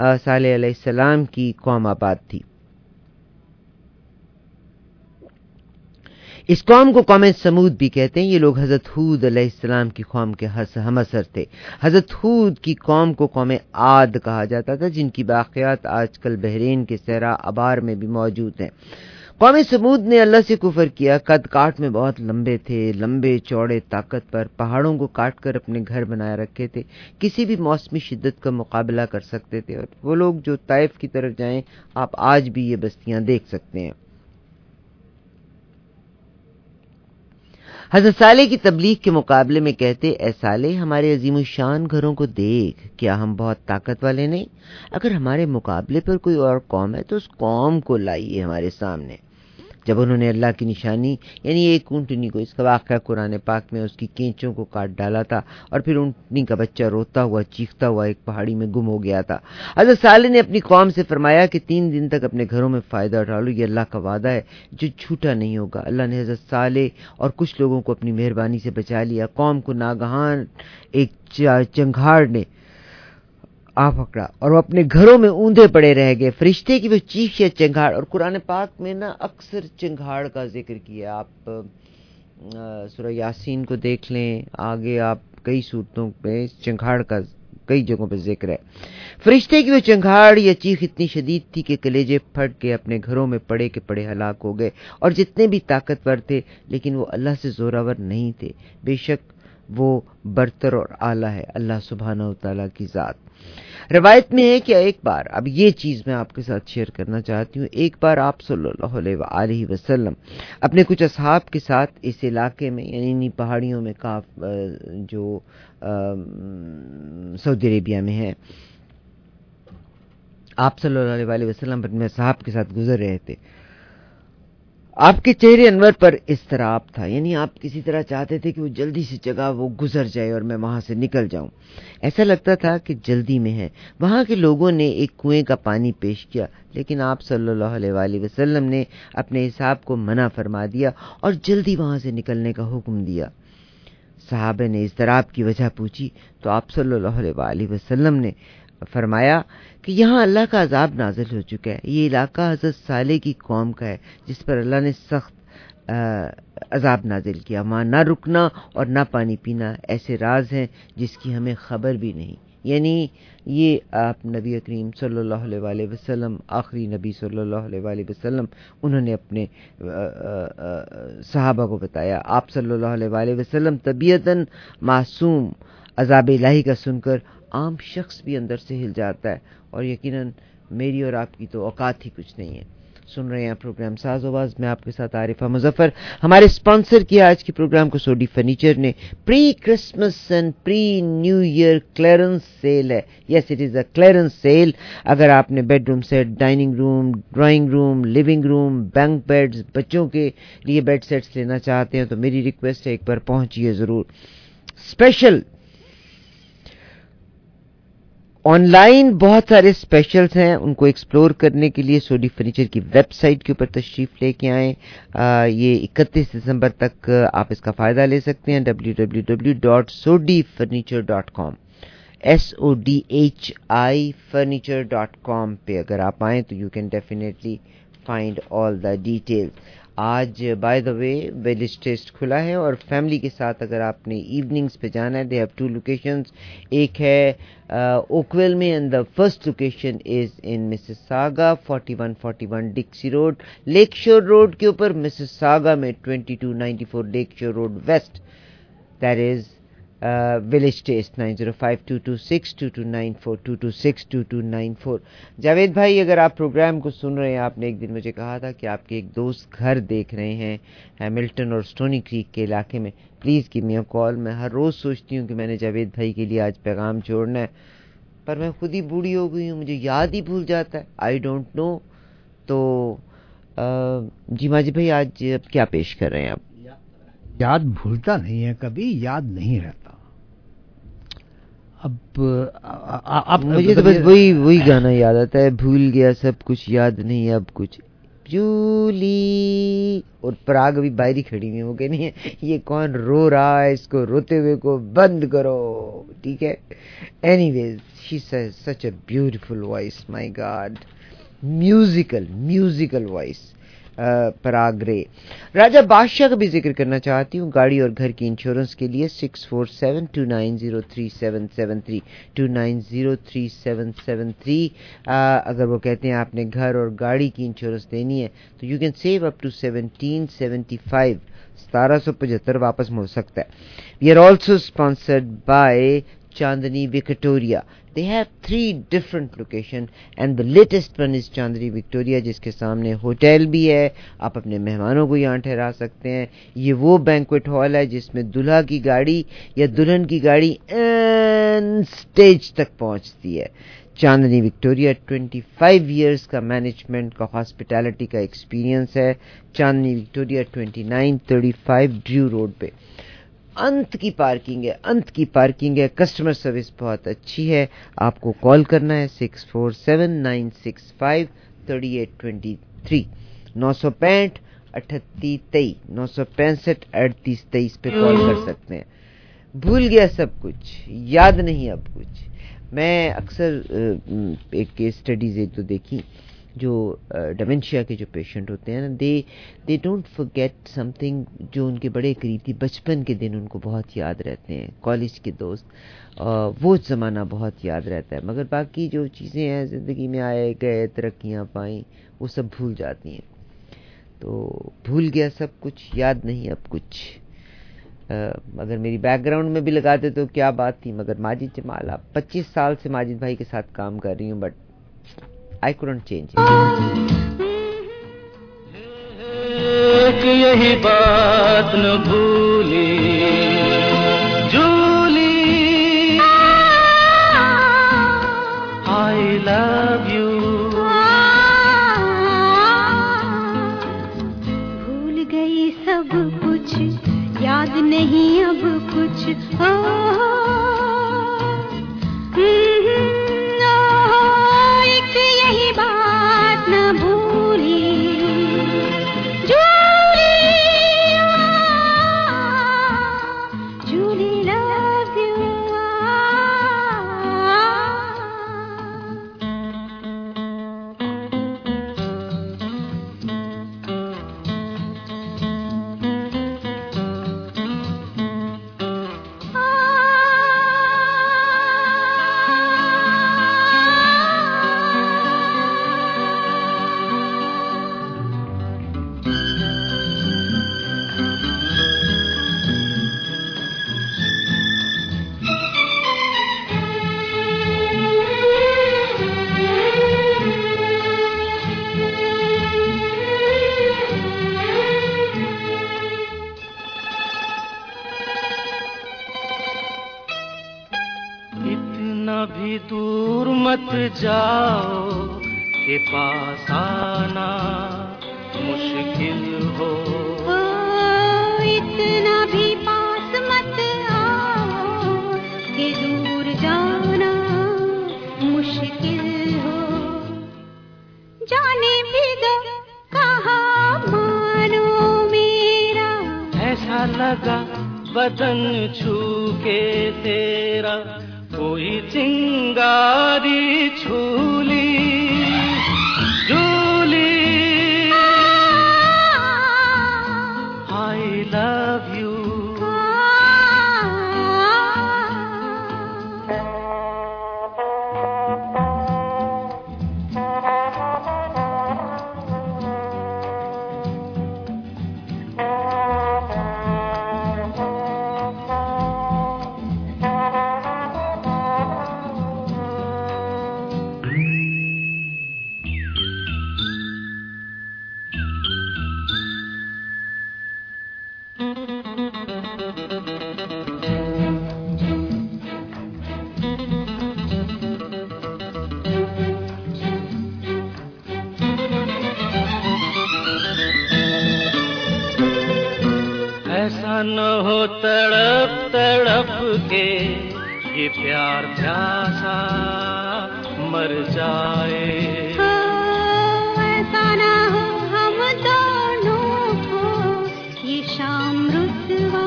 साल सलाम की कौम आबाद थी। इस कौम को कौम समूद भी कहते हैं। ये लोग हज़रत हूद अलैहिस्सलाम की कौम के हम असर थे। हज़रत हूद की कौम को कौम आद कहा जाता था, जिनकी बाक़ियात आजकल बहरीन के सहरा अबार में भी मौजूद हैं। कौम समूद ने अल्लाह से कुफर किया। कद काट में बहुत लंबे थे। लंबे चौड़े ताकत पर पहाड़ों को काट कर अपने घर बनाए रखे थे। किसी भी मौसमी शिद्दत का मुकाबला कर सकते थे। और वो लोग जो ताइफ की तरफ़ जाएँ, आप आज भी ये बस्तियाँ देख सकते हैं। हज़रत साले की तबलीग के मुकाबले में कहते ए साले, हमारे अजीम शान घरों को देख, क्या हम बहुत ताकत वाले नहीं? अगर हमारे मुकाबले पर कोई और कौम है तो उस कौम को लाइए हमारे सामने। जब उन्होंने अल्लाह की निशानी, यानी एक ऊँटनी को, इसका वाक़ कुरान पाक में उसकी केंचों को काट डाला था और फिर ऊँटनी का बच्चा रोता हुआ, चीखता हुआ एक पहाड़ी में गुम हो गया था। हज़रत साले ने अपनी कौम से फरमाया कि तीन दिन तक अपने घरों में फ़ायदा उठा लो ये अल्लाह का वादा है जो झूठा नहीं होगा। अल्लाह ने हज़रत साले और कुछ लोगों को अपनी मेहरबानी से बचा लिया। कौम को नागहान, एक चंघाड़ ने आ पकड़ा और वो अपने घरों में ऊंधे पड़े रह गए। फरिश्ते की वो चीख या चिंगाड़ और कुरान पाक में ना अक्सर चिंगाड़ का ज़िक्र किया। आप सुरह यासीन को देख लें, आगे आप कई सूरतों में चिंगाड़ का, कई जगहों पर ज़िक्र है। फरिश्ते की वो चंगाड़ या चीख इतनी शदीद थी कि कलेजे फट के अपने घरों में पड़े के पड़े हलाक हो गए और जितने भी ताकतवर थे, लेकिन वो अल्लाह से जोरावर नहीं थे। बेशक वो बरतर और आला है, अल्लाह सुबहाना तला की ज़ात। रवायत में है कि एक बार, अब ये चीज़ मैं आपके साथ शेयर करना चाहती हूँ, एक बार आप सल्लल्लाहु वसल्लम अपने कुछ असहाब के साथ इस इलाके में, यानी इन्हीं पहाड़ियों में काफ जो सऊदी अरेबिया में है, आप सल्लल्लाहु वसल्लम अपने साहब के साथ गुजर रहे थे। आपके चेहरे अनवर पर इस तरह आप था। यानी आप किसी तरह चाहते थे कि वो जल्दी से जगह वो गुजर जाए और मैं वहाँ से निकल जाऊँ। ऐसा लगता था कि जल्दी में है। वहाँ के लोगों ने एक कुएँ का पानी पेश किया, लेकिन आप सल्लल्लाहु अलैहि वसल्लम ने अपने हिसाब को मना फरमा दिया और जल्दी वहाँ से निकलने का हुक्म दिया। साहब ने इस तरह की वजह पूछी तो आप सल्लल्लाहु अलैहि वसल्लम ने फरमाया कि यहाँ अल्लाह का अजाब नाजिल हो चुका है। ये इलाका हज़रत साले की कौम का है, जिस पर अल्लाह ने सख्त अजाब नाजिल किया। वहाँ ना रुकना और ना पानी पीना ऐसे राज हैं जिसकी हमें खबर भी नहीं। यानी ये आप नबी करीम सल्लल्लाहु अलैहि वसल्लम, आखिरी नबी सल्लल्लाहु अलैहि वसल्लम, उन्होंने अपने सहाबा को बताया। आप सल्लल्लाहु अलैहि वसल्लम तबीयतन मासूम अजाब इलाही का सुनकर आम शख्स भी अंदर से हिल जाता है और यकीनन मेरी और आपकी तो औकात ही कुछ नहीं है। सुन रहे हैं प्रोग्राम साजोबाज में आपके साथ आरिफा मुजफ्फर। हमारे स्पॉन्सर किया आज के प्रोग्राम को सोडी फर्नीचर ने। Pre Christmas and pre New Year clearance sale है। Yes it is a clearance sale अगर आपने bedroom set dining room drawing room living room bunk beds बच्चों के लिए बेड सेट्स लेना चाहते हैं तो मेरी रिक्वेस्ट है, एक बार पहुंचिए ज़रूर। स्पेशल ऑनलाइन बहुत सारे स्पेशल्स हैं, उनको एक्सप्लोर करने के लिए सोडी फर्नीचर की वेबसाइट के ऊपर तशरीफ़ लेके आए। ये 31 दिसंबर तक आप इसका फ़ायदा ले सकते हैं W W W dot Sodhi furniture dot com S O D H I furniture dot com पे अगर आप आएँ तो you can definitely find all the details आज by the way Village Taste खुला है और फैमिली के साथ अगर आपने इवनिंग्स पे जाना है दे हैव टू लोकेशंस एक है ओकवेल में and the first location is in Mrs Mississauga 4141 Dixie road lake shore road के ऊपर मिसेस मिसिसागा में 2294 Lakeshore Road West that is Village Taste nine zero five two two six two two nine four two two six two two nine four Javed भाई, अगर आप प्रोग्राम को सुन रहे हैं, आपने एक दिन मुझे कहा था कि आपके एक दोस्त घर देख रहे हैं हैमिल्टन और स्टोनी क्रीक के इलाके में। Please give me a call मैं हर रोज़ सोचती हूँ कि मैंने जावेद भाई के लिए आज पैगाम छोड़ना है। पर मैं खुद ही बूढ़ी हो गई हूँ, मुझे याद ही भूल जाता है। आई डोंट नो तो जी माजी भाई, आज क्या पेश कर रहे हैं आप? याद भूलता नहीं है कभी, याद नहीं रहता। अब आप मुझे तो बस वही वही गाना याद आता है भूल गया सब कुछ याद नहीं अब कुछ। जूली और पराग अभी बाहरी खड़ी हुई है वो कहनी है ये कौन रो रहा है इसको रोते हुए को बंद करो। ठीक है? Anyways she such a beautiful voice my God musical musical voice पराग्रे राजा बादशाह का भी ज़िक्र करना चाहती हूँ। गाड़ी और घर की इंश्योरेंस के लिए six four seven two nine zero three seven seven three two nine zero three seven seven three अगर वो कहते हैं आपने घर और गाड़ी की इंश्योरेंस देनी है तो you can save up to seventeen seventy five सतारह सौ पचहत्तर वापस मुड़ सकता है। We are also sponsored by Chandani Victoria. They have three different location, and the latest one is Chandani Victoria, जिसके सामने होटल भी है। आप अपने मेहमानों को यहाँ ठहरा सकते हैं। ये वो बैंकुएट हॉल है, जिसमें दुल्हा की गाड़ी या दुल्हन की गाड़ी एंड स्टेज तक पहुँचती है। चांदनी विक्टोरिया 25 इयर्स का मैनेजमेंट का हॉस्पिटैलिटी का एक्सपीरियंस है। चांदनी विक्टोरिया 2935 ड्रू रोड पे। अंत की पार्किंग है, अंत की पार्किंग है। कस्टमर सर्विस बहुत अच्छी है। आपको कॉल करना है six four seven nine six five thirty eight twenty three. नौ सौ पैंठ अठतीस तेईस। नौ सौ पैंसठ अड़तीस तेईस पे कॉल कर सकते हैं। भूल गया सब कुछ। याद नहीं अब कुछ। मैं अक्सर एक केस स्टडीज़ एक तो देखी। जो डेमेंशिया के जो पेशेंट होते हैं ना they they don't forget something जो उनके बड़े करीब थी बचपन के दिन उनको बहुत याद रहते हैं। कॉलेज के दोस्त वो ज़माना बहुत याद रहता है। मगर बाकी जो चीज़ें हैं, ज़िंदगी में आए, गए तरक्याँ पाई, वो सब भूल जाती हैं। तो भूल गया सब कुछ, याद नहीं अब कुछ। अगर मेरी बैकग्राउंड में भी लगाते तो क्या बात थी, मगर माजिद जमाल, आप पच्चीस साल से माजिद भाई के साथ काम कर रही हूँ but I couldn't change it. यही बात न भूली जूली। आई लव यू भूल गई सब कुछ याद नहीं अब कुछ। ओ, मत जाओ के पास आना मुश्किल हो। ओ, इतना भी पास मत आओ के दूर जाना मुश्किल हो। जाने भी दो कहा मानो मेरा। ऐसा लगा बदन छू के तेरा। कोही चिङ्गारी छुली। तड़प तड़प के ये प्यार प्यासा मर जाए। हाँ, ऐसा ना हो हम दोनों को ये शाम रुसवा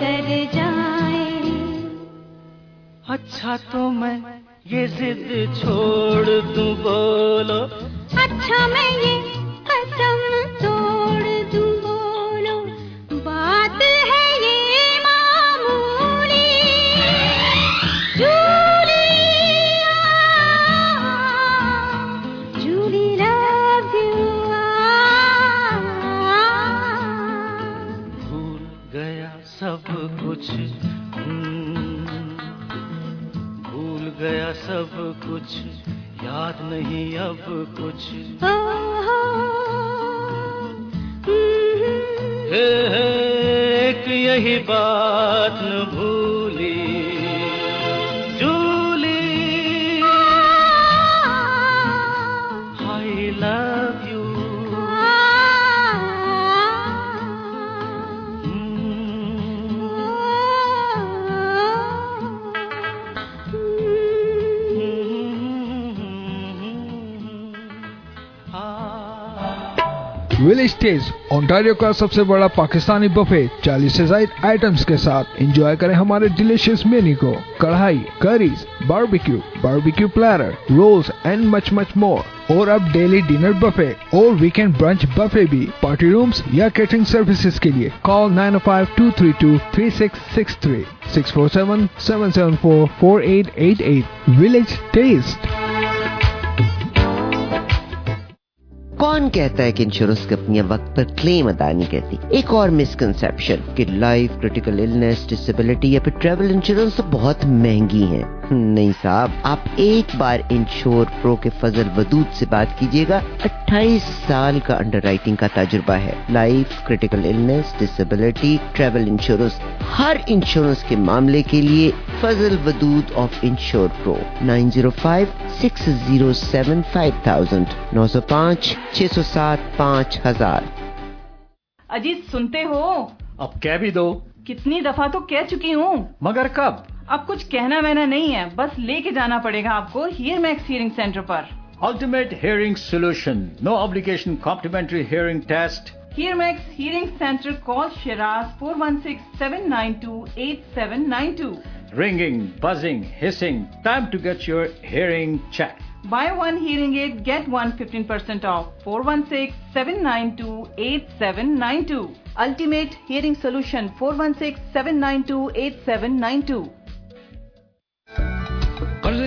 कर जाए। अच्छा तो मैं ये जिद छोड़ दूँ बोलो। अच्छा मैं गया सब कुछ। भूल गया सब कुछ। याद नहीं अब कुछ। हे, हे, एक यही बात न भूली विलेज टेज ओंटारियो का सबसे बड़ा पाकिस्तानी बफे 40 से ज़्यादा आइटम्स के साथ एंजॉय करें हमारे डिलीशियस मेन्यू को। Kadhai curries barbecue barbecue platter rolls and much much more और अब डेली डिनर बफे और वीकेंड ब्रंच बफे भी। पार्टी रूम्स या कैटरिंग सर्विसेज़ के लिए call nine five two three two three six six three six four seven seven seven four four eight eight eight village taste कौन कहता है कि इंश्योरेंस कंपनियाँ वक्त पर क्लेम अदा नहीं करती? एक और मिसकनसेप्शन कि लाइफ क्रिटिकल इलनेस डिसेबिलिटी या फिर ट्रेवल इंश्योरेंस तो बहुत महँगी है। नहीं साहब आप एक बार इंश्योर प्रो के फजल वदूद से बात कीजिएगा। 28 साल का अंडरराइटिंग का तजुर्बा है। Life critical illness disability travel insurance हर इंश्योरेंस के मामले के लिए Fazal Wadood of insure pro nine zero five six zero seven five thousand नौ सौ पाँच छह सौ सात पाँच हज़ार। अजीत सुनते हो? अब कह भी दो। कितनी दफ़ा तो कह चुकी हूँ। मगर कब? अब कुछ कहना वहना नहीं है बस लेके जाना पड़ेगा आपको हियर मैक्स हियरिंग सेंटर पर। Ultimate hearing solution no application complimentary hearing test hear max hearing centre call Sharaj four one six seven nine two eight seven nine two ringing buzzing hissing time to get your hearing check buy one hearing aid get one fifteen percent off four one six seven nine two eight seven nine two ultimate hearing solution four one six seven nine two eight seven nine two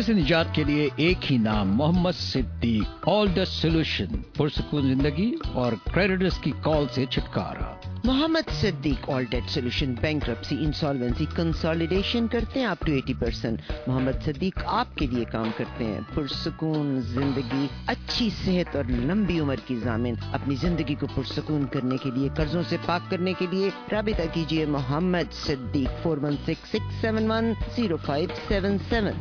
से निजात के लिए एक ही नाम, Mohammad Siddiq all the solution पुरसकून ज़िंदगी और क्रेडिटर्स की कॉल से छुटकारा। Mohammad Siddiq all debt solution bank insolvency consolidation करते हैं up to 80 percent Mohammad Siddiq आपके लिए काम करते हैं। पुरसकून, ज़िंदगी, अच्छी सेहत और लंबी उम्र की जामिन। अपनी ज़िंदगी को पुरसकून करने के लिए, कर्जों से पाक करने के लिए राबिता कीजिए Mohammad Siddiq. Four one six six seven one zero five seven seven.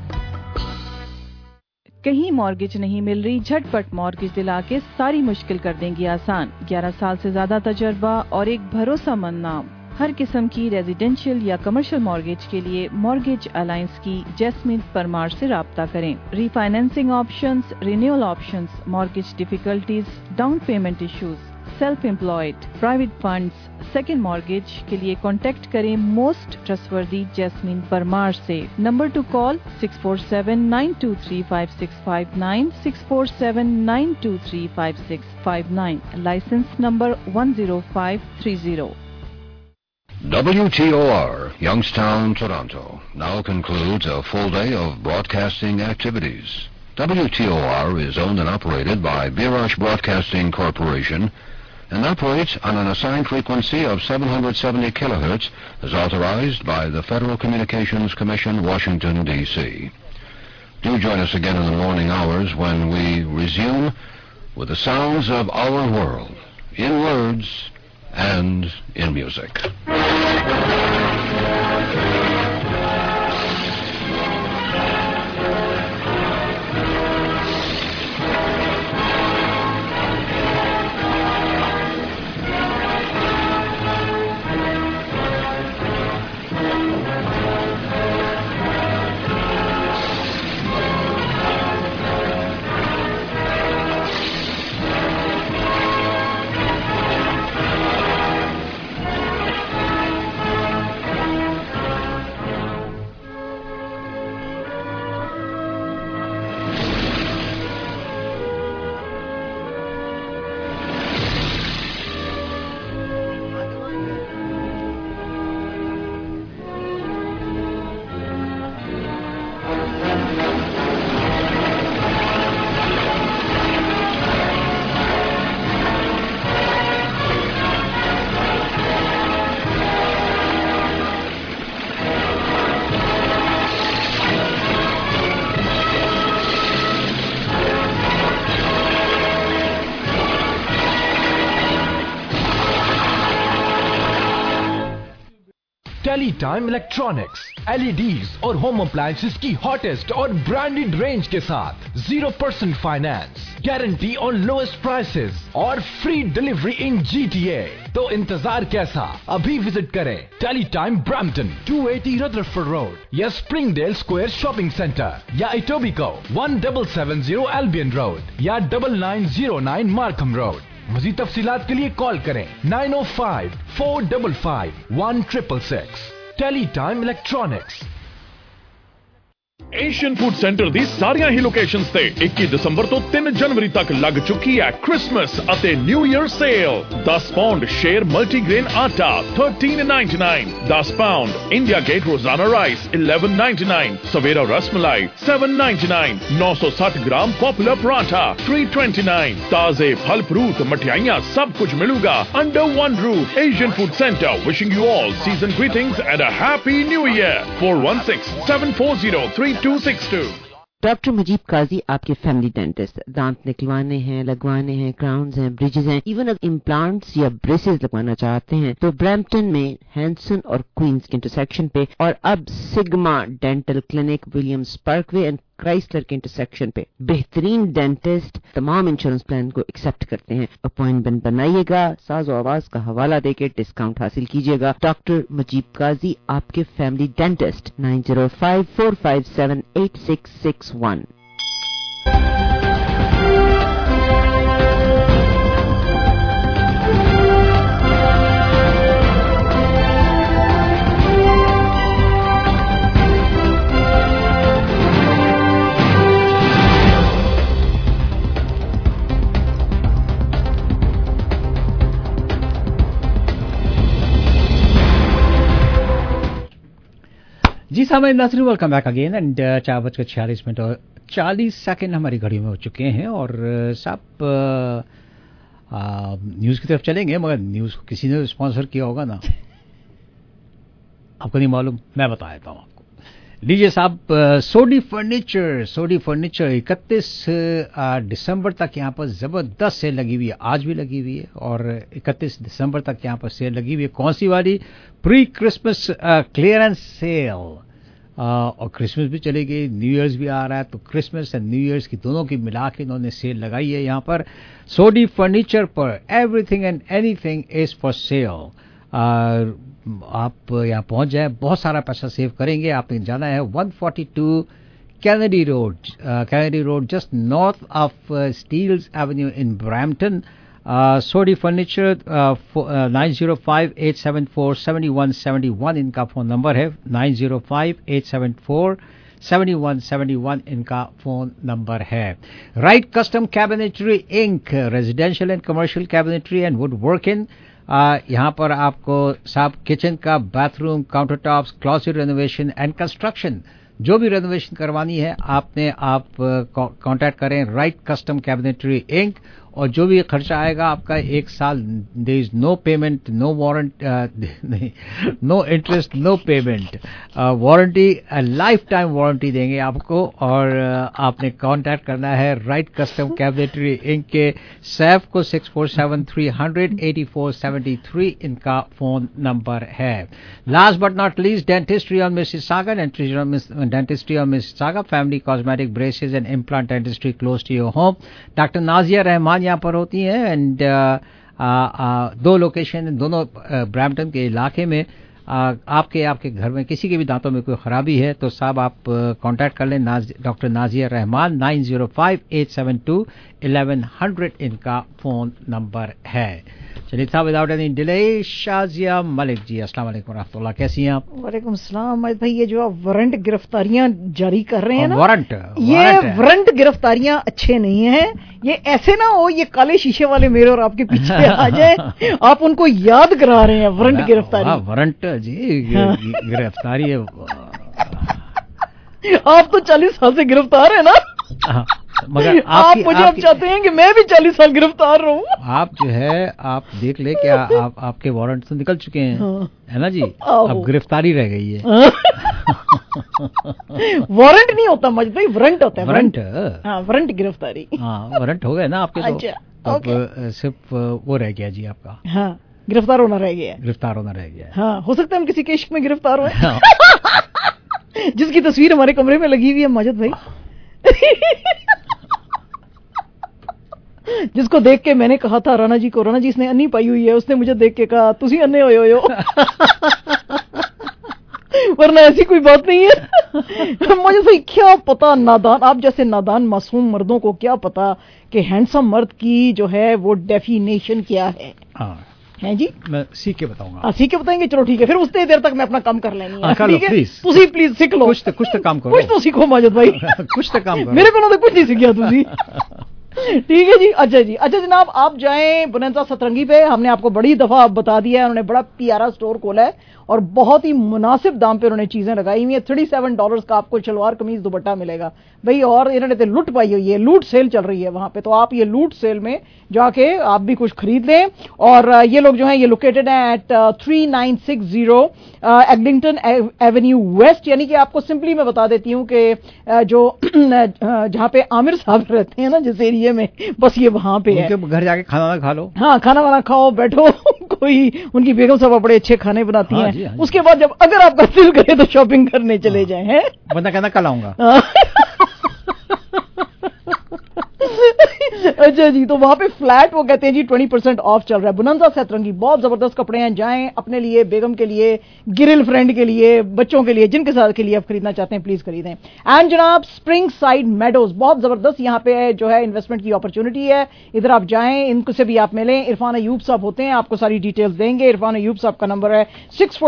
कहीं मॉर्गेज नहीं मिल रही, झटपट मॉर्गेज दिला के सारी मुश्किल कर देंगी आसान। 11 साल से ज़्यादा तजर्बा और एक भरोसामंद नाम। हर किस्म की रेजिडेंशियल या कमर्शियल मॉर्गेज के लिए मॉर्गेज अलायंस की जैसमिन परमार से रब्ता करें। Refinancing options renewal options mortgage difficulties down payment issues self employed private funds second mortgage के लिए कांटेक्ट करें मोस्ट ट्रस्टवर्दी जैस्मिन परमार से। Number to call six four seven nine two three five six five nine six four seven nine two three five six five nine licence number one zero five three zero WTOR, Youngstown, Toronto, now concludes a full day of broadcasting activities. WTOR is owned and operated by Birash Broadcasting Corporation and operates on an assigned frequency of 770 kilohertz as authorized by the Federal Communications Commission, Washington, D.C. Do join us again in the morning hours when we resume with the sounds of our world, in words and in music. Teletime electronics LEDs और होम अप्लायसेज की हॉटेस्ट और ब्रांडेड रेंज के साथ zero percent finance guarantee on lowest prices और फ्री डिलीवरी इन जीटीए तो इंतज़ार कैसा? अभी विज़िट करें tele Teletime Brampton 280 Rutherford road या स्प्रिंगडेल स्क्वायर शॉपिंग सेंटर या Etobicoke one double seven zero Albion road या double nine zero nine Markham road मजीद तफसीत के लिए कॉल करें। Nine o five, four double five, one triple six. Teletime electronics. Asian food centre ਦੀ ਸਾਰੀਆਂ ਹੀ ਲੋਕੇਸ਼ਨਸ ਤੇ 21 ਦਸੰਬਰ ਤੋਂ 3 ਜਨਵਰੀ ਤੱਕ ਲੱਗ ਚੁੱਕੀ ਹੈ ਕ੍ਰਿਸਮਸ ਅਤੇ new year sale 10 pound Sher multigrain ਆਟਾ 13.99 10 pound India Gate Rozana rice 11.99 Savera rasmalai 7.99 960 gram popular paratha 329 ताजे फल फ्रूट मठियाइयाँ सब कुछ मिलूगा under one roof Asian Food Centre wishing you all season greetings and a happy new year 416-740-3262 doctor Mujeeb Qazi आपके फैमिली डेंटिस्ट दांत निकलवाने हैं, लगवाने हैं क्राउन्स हैं ब्रिजेस हैं. इवन अगर इम्प्लांट्स या ब्रेसेस लगवाना चाहते हैं तो ब्रैम्पटन में हैंसन और क्वींस के इंटरसेक्शन पे और अब Sigma dental clinic Williams parkway and Chrysler के इंटरसेक्शन पे बेहतरीन डेंटिस्ट तमाम इंश्योरेंस प्लान को एक्सेप्ट करते हैं। अपॉइंटमेंट बनाइएगा, साजो आवाज़ का हवाला देके डिस्काउंट हासिल कीजिएगा। डॉक्टर मजीब काजी, आपके family dentist nine zero five four five seven eight six six one जी सामने नासरी वेलकम बैक अगेन एंड चार बजकर छियालीस मिनट और चालीस सेकेंड हमारी घड़ी में हो चुके हैं और सब साहब न्यूज़ की तरफ़ चलेंगे मगर न्यूज़ को किसी ने स्पॉन्सर किया होगा ना? [laughs] आपको नहीं मालूम? मैं बता देता हूँ आपको। लीजिए साहब सोडी फर्नीचर सोडी फर्नीचर इकतीस दिसंबर तक यहाँ पर ज़बरदस्त सेल लगी हुई है, आज भी लगी हुई है, और इकतीस दिसंबर तक यहाँ पर सेल लगी हुई है। कौन सी वाली? प्री क्रिसमस क्लियरेंस सेल और क्रिसमस भी चली गई न्यू ईयर्स भी आ रहा है तो क्रिसमस एंड न्यू ईयर्स की दोनों की मिला के इन्होंने सेल लगाई है यहाँ पर। सोडी फर्नीचर पर everything and anything is for sale आप यहाँ पहुँच जाए। बहुत सारा पैसा सेव करेंगे। आपने जाना है 142 Kennedy road Kennedy road just north of Steeles avenue in Brampton Sodhi furniture nine zero five eight seven four seventy one seventy one इनका फ़ोन नंबर है। Nine zero five eight seven four seventy one seventy one इनका फ़ोन नंबर है। Right custom cabinetry inc residential and commercial cabinetry and wood work in यहाँ पर आपको साफ़ किचन का bathroom countertop closet renovation and construction जो भी रेनोवेशन करवानी है, आपने आप कांटेक्ट करें राइट कस्टम कैबिनेटरी इंक और जो भी खर्चा आएगा आपका एक साल there is no payment no warrant no interest no payment warranty lifetime warranty देंगे आपको और uh, आपने कांटेक्ट करना है राइट कस्टम कैबिनेटरी इंक के सैफ को six four seven three hundred eighty four seventy three इनका फ़ोन नंबर है। Last but not least dentistry on Mississauga dentistry on Mississauga family cosmetic braces and implant dentistry close to your home doctor Nazia Rahman यहाँ पर होती है एंड दो लोकेशन दोनों ब्रैम्पटन के इलाके में। आ, आपके आपके घर में किसी के भी दांतों में कोई खराबी है तो साहब आप कांटेक्ट कर लें Naz, doctor Nazia Rahman nine zero five eight seven two eleven hundred इनका फ़ोन नंबर है। चलिए साहब without any delay Shazia Malik ji अस्सलाम वालेकुम रहमतुल्लाह कैसी हैं आप वालेकुम सलाम भाई ये जो आप वारंट गिरफ्तारियाँ जारी कर रहे हैं ना वारंट ये वारंट गिरफ्तारियाँ अच्छे नहीं हैं। ये ऐसे ना हो ये काले शीशे वाले मेरे और आपके पीछे आ जाए। [laughs] आप उनको याद करा रहे हैं वारंट गिरफ्तारी। वारंट जी गिरफ्तारी [laughs] आप तो चालीस साल से गिरफ़्तार है ना। मगर [laughs] आप मुझे अब चाहते हैं कि मैं भी चालीस साल गिरफ़्तार रहूँ। आप जो है आप देख ले क्या [laughs] आप आपके वारंट तो निकल चुके हैं। हाँ। है ना जी? अब गिरफ्तारी रह गई है। [laughs] वारंट नहीं होता मज भाई वारंट होता है। वारंट? हाँ वारंट गिरफ्तारी। हाँ वारंट हो गया ना आपके तो। अच्छा, अब सिर्फ़ वो रह गया जी आपका। हाँ गिरफ़्तार होना रह गया। गिरफ़्तार होना रह गया। हाँ हो सकता है हम किसी केस में गिरफ़्तार हुए। हाँ। जिसकी तस्वीर हमारे कमरे में लगी हुई है माजिद भाई। जिसको देख के मैंने कहा था, राणा जी को, राणा जी, इसने अन्नी पाई हुई है, उसने मुझे देख के कहा, तुसी अन्ने हो। वरना ऐसी कोई बात नहीं है। मुझे भाई क्या पता, नादान, आप जैसे नादान मासूम मर्दों को क्या पता कि हैंडसम मर्द की जो है, वो डेफिनेशन क्या है। हाँ। हैं जी? मैं सीख के बताऊँगा। आ, सीख के बताएँगे चलो ठीक है फिर उतनी देर तक मैं अपना काम कर लेनी है हाँ, ठीक है? तुसी प्लीज़ सीख लो। कुछ तो कुछ तो काम करो। कुछ तो सीखो माजद भाई। [laughs] कुछ तो काम करो। मेरे को तो कुछ नहीं सीखा तुसी। [laughs] ठीक है जी अच्छा जी। अच्छा जनाब, आप जाएँ बुनंसा सतरंगी पे। हमने आपको बड़ी दफ़ा बता दिया है, उन्होंने बड़ा प्यारा स्टोर खोला है और बहुत ही मुनासिब दाम पे उन्होंने चीज़ें लगाई हुई है। थर्टी सेवन डॉलर का आपको शलवार कमीज दुपट्टा मिलेगा। भाई, और इन्होंने तो लूट पाई हुई है, लूट सेल चल रही है वहाँ पे। तो आप ये लूट सेल में जाके आप भी कुछ खरीद लें। और ये लोग जो है, ये लोकेटेड है at three nine six zero Eglinton avenue west. यानी कि आपको सिंपली मैं बता देती हूँ कि जो [clears throat] जहाँ पे आमिर साहब रहते हैं ना जिस एरिया में बस ये वहाँ पे है। घर जाके खाना वाना खा लो। हाँ खाना वाना खाओ बैठो। [laughs] कोई उनकी बेगम साहब बड़े अच्छे खाने बनाती हाँ हैं। हाँ उसके बाद जब अगर आपका दिल करे तो शॉपिंग करने चले जाए हैं? बंदा कहना कल आऊँगा। [laughs] [laughs] अच्छा जी तो वहाँ पे फ्लैट, वो कहते हैं जी ट्वेंटी परसेंट ऑफ़ चल रहा है। बुनंदा सतरंगी बहुत ज़बरदस्त कपड़े हैं, जाएँ अपने लिए, बेगम के लिए गिरिल फ्रेंड के लिए, बच्चों के लिए, जिनके साथ के लिए आप खरीदना चाहते हैं प्लीज़ खरीदें। एंड जनाब स्प्रिंग साइड मेडोज बहुत ज़बरदस्त यहाँ पे जो है इन्वेस्टमेंट की अपॉर्चुनिटी है। इधर आप जाएँ, इनको से भी आप मिलें। इरफान अयूब साहब होते हैं, आपको सारी डिटेल्स देंगे। इरफान अयूब साहब का नंबर है सिक्स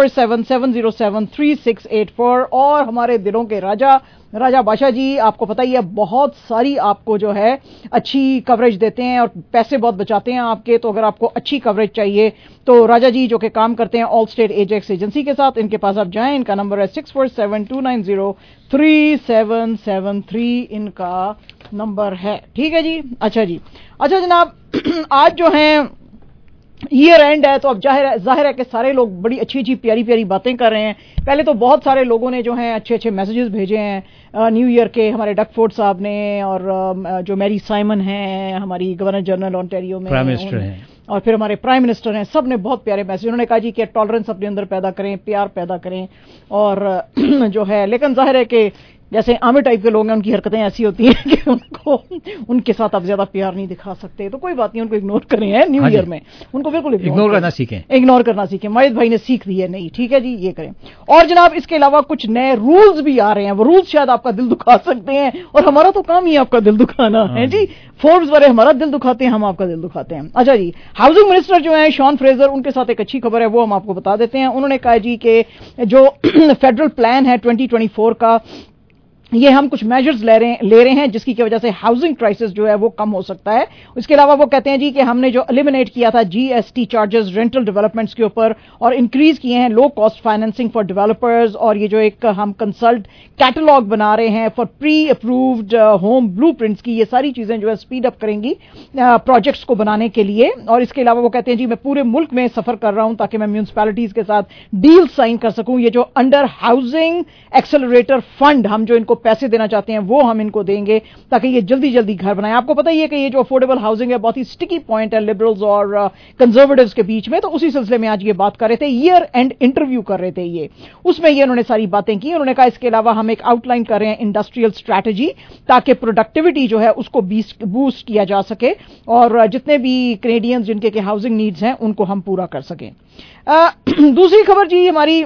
और हमारे दिलों के राजा राजा बादशाह जी, आपको पता ही है, बहुत सारी आपको जो है, अच्छी कवरेज देते हैं और पैसे बहुत बचाते हैं आपके तो अगर आपको अच्छी कवरेज चाहिए तो राजा जी जो कि काम करते हैं ऑल स्टेट एजेक्स एजेंसी के साथ, इनके पास आप जाएँ, इनका नंबर है six four seven two nine zero three seven seven three इनका नंबर है। ठीक है जी? अच्छा जी। अच्छा जनाब, [clears throat] आज जो है ईयर एंड है तो अब ज़ाहिर है ज़ाहिर है कि सारे लोग बड़ी अच्छी अच्छी प्यारी प्यारी बातें कर रहे हैं। पहले तो बहुत सारे लोगों ने जो हैं अच्छे अच्छे मैसेजेस भेजे हैं। न्यू ईयर के हमारे डकफोर्ड साहब ने और जो मैरी साइमन हैं हमारी गवर्नर जनरल ऑन्टेरियो में प्राइम मिनिस्टर हैं। और फिर हमारे प्राइम मिनिस्टर हैं सबने बहुत प्यारे मैसेज उन्होंने कहा जी कि टॉलरेंस अपने अंदर पैदा करें प्यार पैदा करें। और [clears throat] जो है लेकिन ज़ाहिर है कि जैसे आमिर टाइप के लोग हैं उनकी हरकतें ऐसी होती हैं कि उनको उनके साथ आप ज़्यादा प्यार नहीं दिखा सकते। तो कोई बात नहीं उनको इग्नोर करें हैं न्यू हाँ ईयर में। उनको बिल्कुल इग्नोर करना सीखें। इग्नोर करना सीखें। माहिद भाई ने सीख दी है नहीं ठीक है जी ये करें। और जनाब इसके अलावा कुछ नए रूल्स भी आ रहे हैं। वो रूल्स शायद आपका दिल दुखा सकते हैं और हमारा तो काम ही आपका दिल दुखाना है जी। फोर्ब्स वाले हमारा दिल दुखाते हैं हम आपका दिल दुखाते हैं। अच्छा जी हाउसिंग मिनिस्टर जो है शॉन फ्रेजर उनके साथ एक अच्छी खबर है वो हम आपको बता देते हैं। उन्होंने कहा जी कि जो [clears throat] फेडरल प्लान है 2024 का ये हम कुछ मेजर्स ले रहे ले रहे हैं, जिसकी की वजह से हाउसिंग क्राइसिस जो है वो कम हो सकता है। इसके अलावा वो कहते हैं जी कि हमने जो एलिमिनेट किया था जीएसटी चार्जेस रेंटल डेवलपमेंट्स के ऊपर, और इंक्रीज किए हैं low cost financing for developers और ये जो एक हम कंसल्ट कैटलॉग बना रहे हैं for pre approved home blue की, ये सारी चीज़ें जो है स्पीड अप करेंगी प्रोजेक्ट्स को बनाने के लिए। और इसके अलावा वो कहते हैं जी, मैं पूरे मुल्क में सफ़र कर रहा हूँ ताकि मैं म्यूनसिपैलिटीज के साथ डील साइन कर सकूँ। ये जो अंडर हाउसिंग एक्सेलरेटर फंड हम जो इनको पैसे देना चाहते हैं, वो हम इनको देंगे ताकि ये जल्दी जल्दी घर बनाए। आपको पता ही है कि ये जो अफोर्डेबल हाउसिंग है, बहुत ही स्टिकी पॉइंट है लिबरल्स और कंजर्वेटिव्स के बीच में। तो उसी सिलसिले में आज ये बात कर रहे थे ईयर एंड इंटरव्यू कर रहे थे ये। उसमें ये उन्होंने सारी बातें की। उन्होंने कहा, इसके अलावा हम एक आउटलाइन कर रहे हैं इंडस्ट्रियल स्ट्रैटेजी ताकि प्रोडक्टिविटी जो है उसको बूस्ट किया जा सके और जितने भी कनेडियंस जिनके के हाउसिंग नीड्स हैं, उनको हम पूरा कर सकें। [clears throat] दूसरी खबर जी हमारी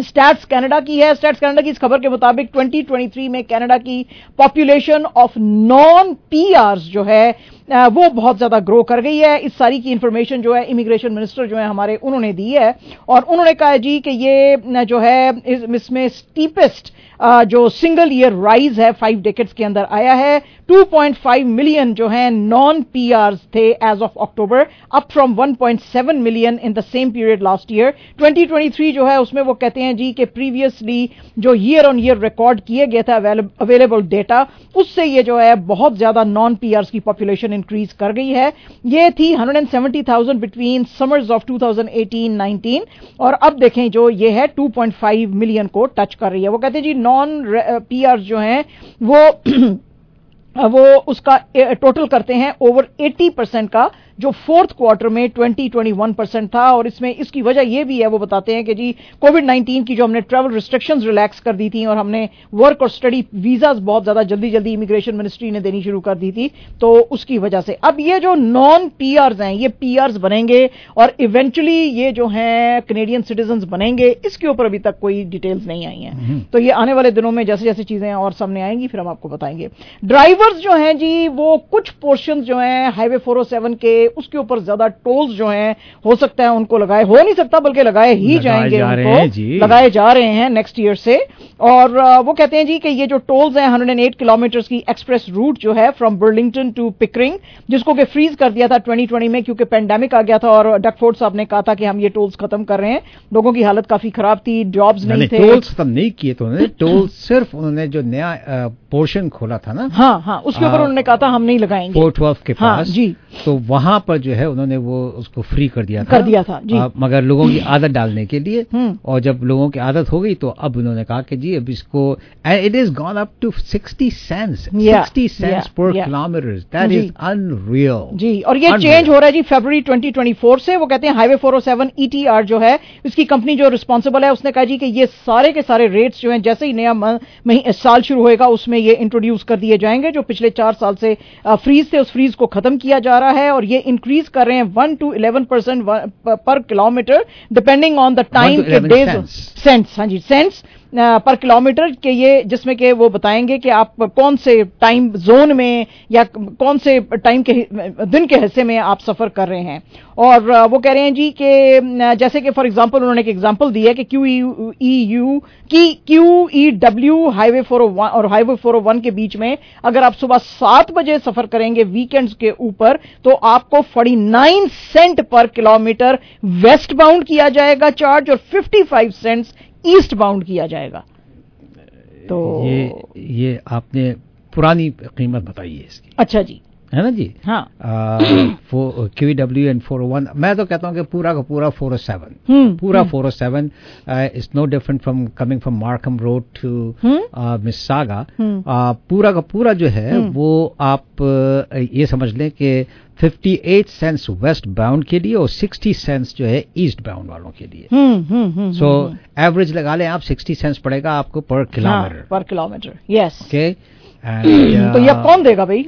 स्टैट्स कनाडा की है। स्टैट्स कनाडा की इस खबर के मुताबिक 2023 में कनाडा की पॉपुलेशन ऑफ़ नॉन पीआर जो है वो बहुत ज़्यादा ग्रो कर गई है। इस सारी की इंफॉर्मेशन जो है इमिग्रेशन मिनिस्टर जो है हमारे, उन्होंने दी है। और उन्होंने कहा जी कि ये जो है इसमें स्टीपेस्ट जो सिंगल ईयर राइज है फाइव डेकेट्स के अंदर आया है। 2.5 मिलियन जो है नॉन पीआरस थे as of October up from 1.7 million in the same period last year 2023 जो है, उसमें वो कहते हैं जी कि प्रीवियसली जो ईयर ऑन ईयर रिकॉर्ड किए गए थे अवेलेबल डेटा उससे ये जो है, बहुत ज़्यादा नॉन पीआरस की पॉपुलेशन इंक्रीज कर गई है ये थी 170,000 बिटवीन समर्स ऑफ़ 2018-19 और अब देखें जो ये है 2.5 मिलियन को टच कर रही है वो कहते हैं जी नॉन पीआर जो हैं वो वो उसका टोटल करते हैं ओवर 80 परसेंट का जो फोर्थ क्वार्टर में 20-21 परसेंट था और इसमें इसकी वजह यह भी है वो बताते हैं कि जी कोविड 19 की जो हमने ट्रैवल रिस्ट्रिक्शंस रिलैक्स कर दी थी और हमने वर्क और स्टडी वीजाज बहुत ज़्यादा जल्दी जल्दी इमिग्रेशन मिनिस्ट्री ने देनी शुरू कर दी थी तो उसकी वजह से। अब ये जो नॉन पीआरस हैं ये पीआरस बनेंगे और इवेंचुअली ये जो हैं कनेडियन सिटीजन बनेंगे इसके ऊपर अभी तक कोई डिटेल्स नहीं आई हैं। तो ये आने वाले दिनों में जैसे जैसे चीज़ें और सामने आएँगी फिर हम आपको बताएँगे। ड्राइवर्स जो हैं जी वो कुछ पोर्शन जो हैं हाईवे 407 के उसके ऊपर ज़्यादा टोल्स जो हैं हो सकता है उनको लगाए हो नहीं सकता बल्कि लगाए ही लगाए जाएँगे जा उनको। लगाए जा रहे हैं नेक्स्ट ईयर से। और वो कहते हैं जी कि ये जो टोल्स हैं 108 किलोमीटर की एक्सप्रेस रूट जो है फ्रॉम बर्लिंगटन टू पिकरिंग जिसको कि फ्रीज कर दिया था 2020 में क्योंकि पेंडेमिक आ गया था और डकफोर्ड साहब ने कहा था कि हम ये टोल्स खत्म कर रहे हैं। लोगों की हालत काफ़ी खराब थी जॉब्स नहीं थे। टोल खत्म नहीं किए तो उन्होंने टोल सिर्फ़ उन्होंने जो नया पोर्शन खोला था ना हाँ हाँ उसके ऊपर उन्होंने कहा था हम नहीं लगाएँगे। फोर ट्वेल्व के हाँ, पास। जी। तो वहाँ पर जो है उन्होंने वो उसको फ्री कर दिया था। कर दिया था, जी। आ, मगर लोगों की आदत डालने के लिए [laughs] हम्म। और जब लोगों की आदत हो गई तो अब उन्होंने कहा कि जी अब इसको it is gone up to 60 cents Yeah, 60 cents yeah, per kilometre that is unreal जी और ये चेंज हो रहा है जी फरवरी 2024 से वो कहते हैं हाईवे 407 ईटीआर E जो है इसकी कंपनी जो रिस्पॉन्सिबल है उसने कहा जी कि ये सारे के सारे रेट्स जो हैं जैसे ही नया साल शुरू होएगा उसमें ये इंट्रोड्यूस कर दिए जाएँगे जो पिछले चार साल से फ्रीज थे उस फ्रीज को खत्म किया जा रहा है और ये इंक्रीज कर रहे हैं one two eleven percent per kilometre depending on the time to के 11 डेज़. सेंट्स हाँ जी सेंट्स पर किलोमीटर के ये, जिसमें के वो बताएँगे कि आप कौन से टाइम जोन में या कौन से टाइम के, दिन के हिस्से में आप सफ़र कर रहे हैं। और वो कह रहे हैं जी कि जैसे कि फॉर एग्जांपल उन्होंने एक एग्जांपल दी है कि क्यू ई यू की क्यू ई डब्ल्यू हाईवे 401 और हाईवे 401 के बीच में अगर आप सुबह सात बजे सफ़र करेंगे वीकेंड्स के ऊपर तो आपको 49 सेंट पर किलोमीटर वेस्ट बाउंड किया जाएगा चार्ज और 55 सेंट्स ईस्ट बाउंड किया जाएगा। तो ये ये आपने पुरानी कीमत बताई है इसकी। अच्छा जी। है ना जी? हाँ। Q W and four one मैं तो कहता हूँ कि पूरा का पूरा फोर ओ सेवन पूरा। Four o seven is no different from coming from Markham road to. Mississauga hmm. पूरा का पूरा जो है हम्म। वो आप ये समझ लें कि 58 सेंस वेस्ट बाउंड के लिए और 60 सेंस जो है ईस्ट बाउंड वालों के लिए। हम्म हम्म सो हम्म, एवरेज लगा लें आप 60 सेंस पड़ेगा आपको पर किलोमीटर पर किलोमीटर यस ओके तो ये कौन देगा भाई?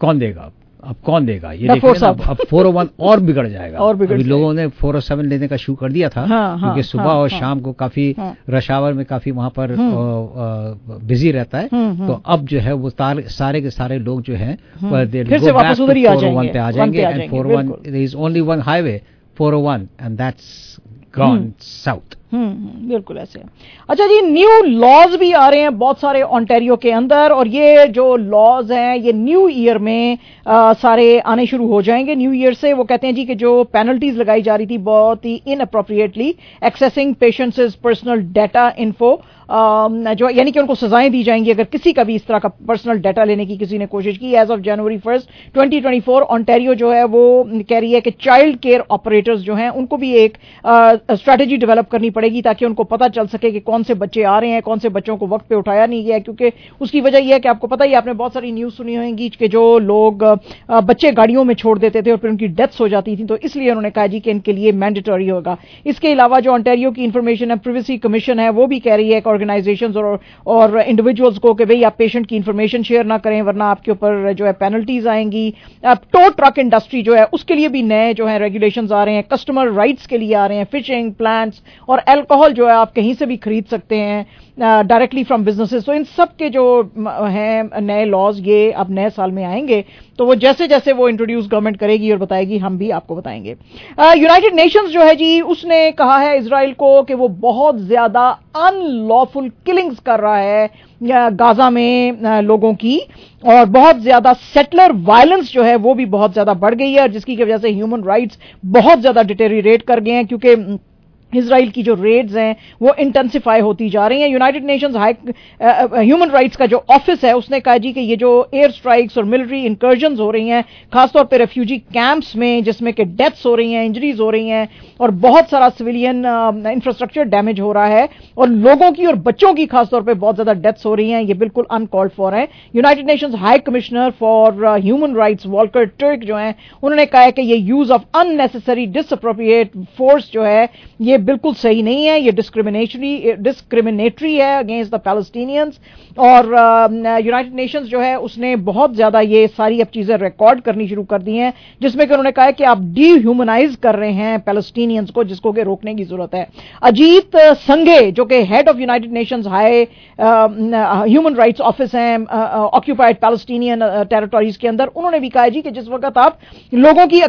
कौन देगा अब कौन देगा ये देखिए ना। अब 401 और बिगड़ जाएगा और बिगड़ अभी जाएगा। लोगों ने 407 लेने का शुरू कर दिया था हाँ, हाँ, क्योंकि सुबह हाँ, और हाँ। शाम को काफ़ी हाँ। रश आवर में काफ़ी वहाँ पर हम्म। बिज़ी रहता है हम्म, हम्म। तो अब जो है वो सारे के सारे लोग जो है हम्म। फिर से वापस उधर ही आ जाएँगे, पे आ वन जाएँगे पे आ जाएँगे, 401 बिल्कुल। there is only one highway 401 and that's gone south hmm hmm, बिल्कुल ऐसे। अच्छा जी न्यू लॉज भी आ रहे हैं बहुत सारे ऑन्टेरियो के अंदर और ये जो लॉज हैं ये न्यू ईयर में आ, सारे आने शुरू हो जाएँगे। न्यू ईयर से वो कहते हैं जी कि जो पेनल्टीज लगाई जा रही थी बहुत ही inappropriately accessing patients personal data info जो यानी कि उनको सजाएँ दी जाएँगी अगर किसी का भी इस तरह का पर्सनल डाटा लेने की किसी ने कोशिश की as of January first 2024 Ontario जो है, वो कह रही है कि चाइल्ड केयर ऑपरेटर्स जो हैं, उनको भी एक स्ट्रैटेजी डेवलप करनी पड़ेगी ताकि उनको पता चल सके कि कौन से बच्चे आ रहे हैं, कौन से बच्चों को वक्त पे उठाया नहीं गया क्योंकि उसकी वजह यह है कि आपको पता ही आपने बहुत सारी न्यूज़ सुनी होंगी कि जो लोग बच्चे गाड़ियों में छोड़ देते थे और फिर उनकी डेथ्स हो जाती थी तो इसलिए उन्होंने कहा जी कि इनके लिए मैंडेटरी होगा। इसके अलावा जो ऑन्टेरियो की इंफॉर्मेशन है प्रिवेसी कमीशन है, वो भी कह रही है कि ऑर्गेनाइजेशन और और इंडिविजुअल्स को कि भाई आप पेशेंट की इंफॉर्मेशन शेयर ना करें, वरना आपके ऊपर जो है पेनल्टीज आएँगी। अब टो ट्रक इंडस्ट्री जो है, उसके लिए भी नए जो है रेगुलेशन आ रहे हैं कस्टमर राइट्स के लिए आ रहे हैं फिशिंग प्लांट्स और एल्कोहल जो है आप कहीं से भी खरीद सकते हैं। डायरेक्टली फ्रॉम बिजनेसेस तो इन सब के जो हैं, नए लॉज ये अब नए साल में आएँगे तो वो जैसे जैसे वो इंट्रोड्यूस गवर्नमेंट करेगी और बताएगी, हम भी आपको बताएँगे। यूनाइटेड नेशंस जो है जी, उसने कहा है इसराइल को कि वो बहुत ज़्यादा अनलॉफुल किलिंग्स कर रहा है गाजा में लोगों की, और बहुत ज़्यादा सेटलर वायलेंस जो है, वो भी बहुत ज़्यादा बढ़ गई है, और जिसकी वजह से ह्यूमन राइट्स बहुत ज़्यादा डिटेरिएट कर गए हैं, क्योंकि इसराइल की जो रेड्स हैं, वो इंटेंसिफाई होती जा रही हैं। United nations high human rights का जो ऑफ़िस है, उसने कहा जी कि ये जो एयर स्ट्राइक्स और मिलिट्री इंकर्जन हो रही हैं, खासतौर पे रेफ्यूजी कैंप्स में, जिसमें कि डेथ्स हो रही हैं इंजरीज हो रही हैं, और बहुत सारा सिविलियन इंफ्रास्ट्रक्चर डैमेज हो रहा है, और लोगों की और बच्चों की खासतौर पर बहुत ज़्यादा डेथ्स हो रही हैं, ये बिल्कुल अनकॉल्ड फॉर है। United Nations High Commissioner for Human Rights Volker Turk जो है, उन्होंने कहा है कि ये use of unnecessary disappropriate force जो है, ये बिल्कुल सही नहीं है, ये डिस्क्रिमिनेटरी डिस्क्रिमिनेटरी है अगेंस्ट द पैलेस्टीनियंस और यूनाइटेड नेशंस जो है उसने बहुत ज़्यादा ये सारी अब चीज़ें रिकॉर्ड करनी शुरू कर दी हैं, जिसमें कि उन्होंने कहा है कि आप डीह्यूमनाइज कर रहे हैं पैलेस्टीनियंस को, जिसको कि रोकने की ज़रूरत है। अजीत संघे, जो कि head of united nations high human rights office हैं ऑक्यूपाइड पैलेस्टीनियन टेरिटोरीज के अंदर, उन्होंने भी कहा जी कि जिस वक्त आप लोगों की